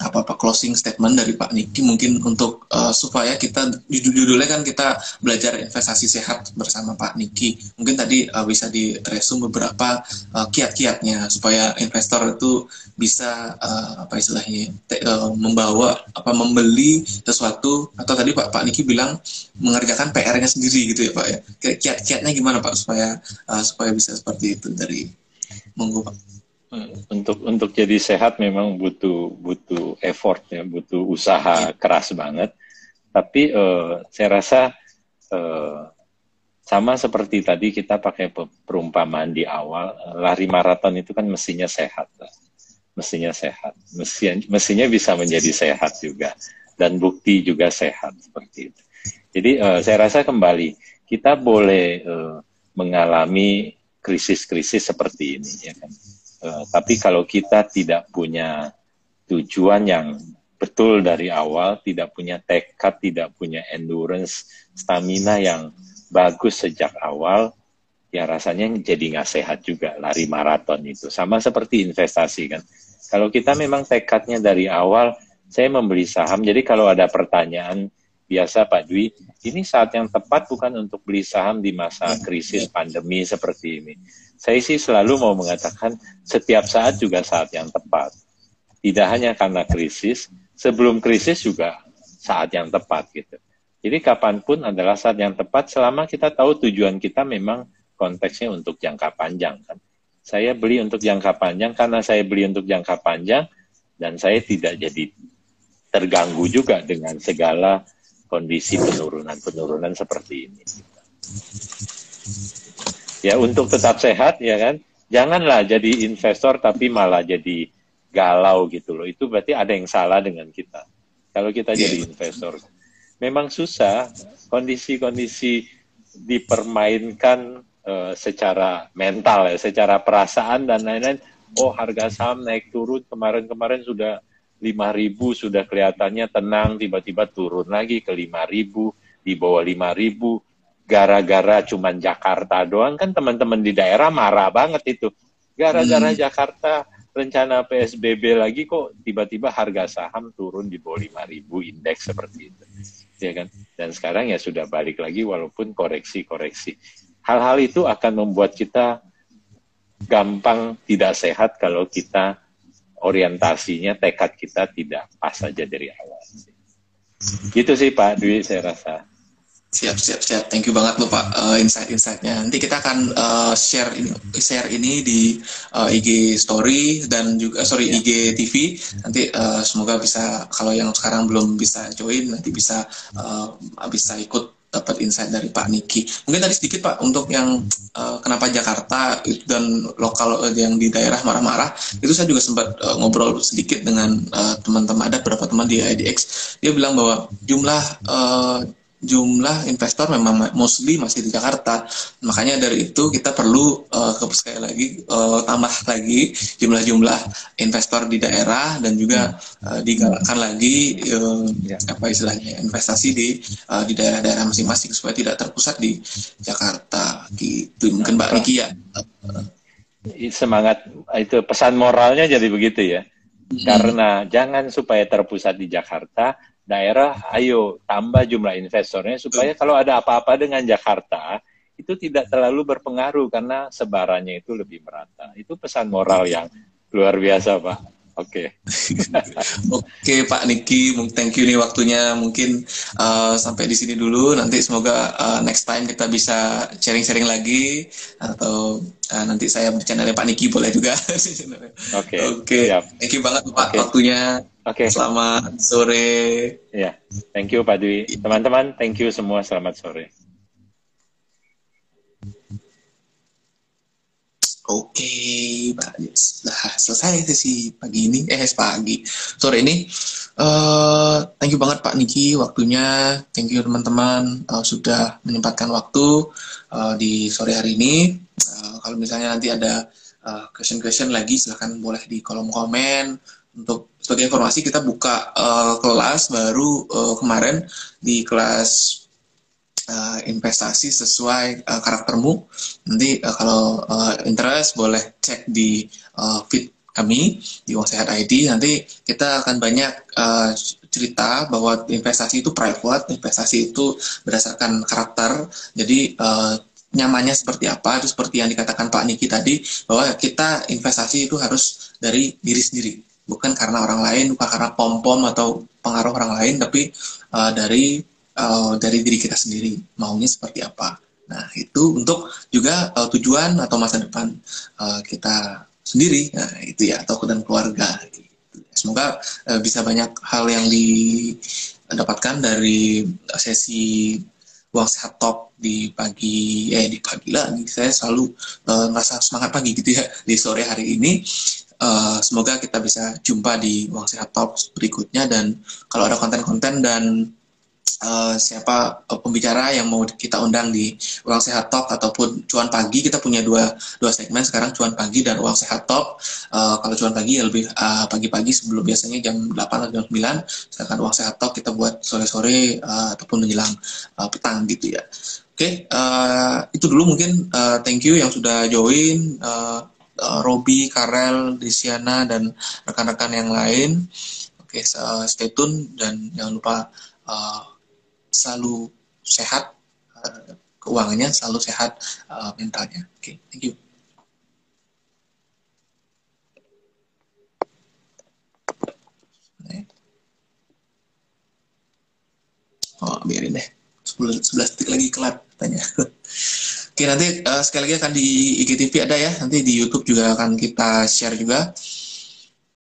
apa apa closing statement dari Pak Niki mungkin untuk uh, supaya kita judul-judulnya kan kita belajar investasi sehat bersama Pak Niki. Mungkin tadi uh, bisa diresum beberapa uh, kiat-kiatnya supaya investor itu bisa uh, apa istilahnya te, uh, membawa apa membeli sesuatu atau tadi Pak Pak Niki bilang mengerjakan PR-nya sendiri gitu ya Pak ya. Kiat-kiatnya gimana Pak supaya uh, supaya bisa seperti itu dari monggo untuk untuk jadi sehat memang butuh butuh effort ya, butuh usaha keras banget. Tapi uh, saya rasa uh, sama seperti tadi kita pakai perumpamaan di awal, lari maraton itu kan mestinya sehat, lah. mestinya sehat, mestinya, mestinya bisa menjadi sehat juga dan bukti juga sehat seperti itu. Jadi uh, saya rasa kembali kita boleh uh, mengalami krisis-krisis seperti ini, ya kan Uh, tapi kalau kita tidak punya tujuan yang betul dari awal, tidak punya tekad, tidak punya endurance, stamina yang bagus sejak awal, ya rasanya jadi nggak sehat juga lari maraton itu. Sama seperti investasi kan. Kalau kita memang tekadnya dari awal, saya membeli saham. Jadi kalau ada pertanyaan biasa Pak Dwi, ini saat yang tepat bukan untuk beli saham di masa krisis pandemi seperti ini saya sih selalu mau mengatakan setiap saat juga saat yang tepat. Tidak hanya karena krisis, sebelum krisis juga saat yang tepat gitu. Jadi kapan pun adalah saat yang tepat selama kita tahu tujuan kita memang konteksnya untuk jangka panjang kan. Saya beli untuk jangka panjang karena saya beli untuk jangka panjang dan saya tidak jadi terganggu juga dengan segala kondisi penurunan-penurunan seperti ini. Ya untuk tetap sehat ya kan, janganlah jadi investor tapi malah jadi galau gitu loh. Itu berarti ada yang salah dengan kita. Kalau kita jadi investor, memang susah kondisi-kondisi dipermainkan uh, secara mental ya, secara perasaan dan lain-lain. Oh harga saham naik turun kemarin-kemarin sudah 5.000 sudah kelihatannya tenang, tiba-tiba turun lagi ke 5.000, di bawah 5.000, gara-gara cuman Jakarta doang, kan teman-teman di daerah marah banget itu. Gara-gara hmm. Jakarta rencana PSBB lagi kok tiba-tiba harga saham turun di bawah 5.000 indeks seperti itu. Ya kan? Dan sekarang ya sudah balik lagi walaupun koreksi-koreksi. Hal-hal itu akan membuat kita gampang tidak sehat kalau kita orientasinya tekad kita tidak pas saja dari awal. Gitu sih Pak Dwi saya rasa. Siap, siap, siap. Thank you banget loh Pak uh, insight-insightnya. Nanti kita akan uh, share ini share ini di uh, IG Story dan juga sorry. IG TV. Nanti uh, semoga bisa kalau yang sekarang belum bisa join nanti bisa uh, bisa ikut dapat insight dari Pak Niki. Mungkin tadi sedikit Pak untuk yang uh, kenapa Jakarta dan lokal uh, yang di daerah marah-marah itu saya juga sempat uh, ngobrol sedikit dengan teman-teman uh, ada beberapa teman di IDX. Dia bilang bahwa jumlah uh, jumlah investor memang mostly masih di Jakarta. Makanya dari itu kita perlu uh, sekali lagi uh, tambah lagi jumlah-jumlah investor di daerah dan juga uh, digalakkan lagi uh, apa istilahnya investasi di uh, di daerah-daerah masing-masing supaya tidak terpusat di Jakarta gitu. Mungkin Mbak Niki ya. Semangat itu pesan moralnya jadi begitu ya. Hmm. Karena jangan supaya terpusat di Jakarta, daerah ayo tambah jumlah investornya supaya kalau ada apa-apa dengan Jakarta itu tidak terlalu berpengaruh karena sebarannya itu lebih merata. Itu pesan moral yang luar biasa, Pak. Oke. Okay. Oke, okay, Pak Niki, thank you nih waktunya. Mungkin uh, sampai di sini dulu. Nanti semoga uh, next time kita bisa sharing-sharing lagi atau uh, nanti saya bercanda Pak Niki boleh juga. Oke. Oke. Okay. Thank you banget Pak okay. waktunya. Oke. Okay. Selamat sore. Ya, thank you Pak Dwi. Teman-teman, thank you semua. Selamat sore. Oke, Pak. Nah, selesai sesi pagi ini. Eh, pagi. Sore ini. Uh, thank you banget Pak Niki waktunya. Thank you teman-teman uh, sudah menyempatkan waktu uh, di sore hari ini. Uh, kalau misalnya nanti ada question-question uh, lagi, silahkan boleh di kolom komen untuk sebagai informasi kita buka uh, kelas baru uh, kemarin di kelas uh, investasi sesuai uh, karaktermu. Nanti uh, kalau uh, interest boleh cek di uh, feed kami di Uang Sehat ID. Nanti kita akan banyak uh, cerita bahwa investasi itu private, investasi itu berdasarkan karakter. Jadi uh, nyamannya seperti apa itu seperti yang dikatakan Pak Niki tadi bahwa kita investasi itu harus dari diri sendiri bukan karena orang lain, bukan karena pom-pom atau pengaruh orang lain, tapi uh, dari uh, dari diri kita sendiri maunya seperti apa. Nah itu untuk juga uh, tujuan atau masa depan uh, kita sendiri, nah itu ya atau dan keluarga. Gitu. Semoga uh, bisa banyak hal yang didapatkan dari sesi uang sehat top di pagi eh di pagi lah saya selalu uh, merasa semangat pagi gitu ya di sore hari ini uh, semoga kita bisa jumpa di Uang Sehat Talks berikutnya dan kalau ada konten-konten dan uh, siapa uh, pembicara yang mau kita undang di Uang Sehat Talk ataupun Cuan Pagi kita punya dua dua segmen sekarang Cuan Pagi dan Uang Sehat Talk uh, kalau Cuan Pagi ya lebih uh, pagi-pagi sebelum biasanya jam 8 atau jam 9 sedangkan Uang Sehat Talk kita buat sore-sore uh, ataupun menjelang uh, petang gitu ya Oke, okay, uh, itu dulu mungkin uh, thank you yang sudah join. Uh, uh, Robi, Karel, Desiana dan rekan-rekan yang lain. Oke, okay, uh, stay tune dan jangan lupa uh, selalu sehat uh, keuangannya, selalu sehat uh, mentalnya. Oke, okay, thank you. Oh, biarin deh. 10, 11 detik lagi kelar tanya. Oke, Oke nanti uh, sekali lagi akan di IGTV ada ya, nanti di YouTube juga akan kita share juga.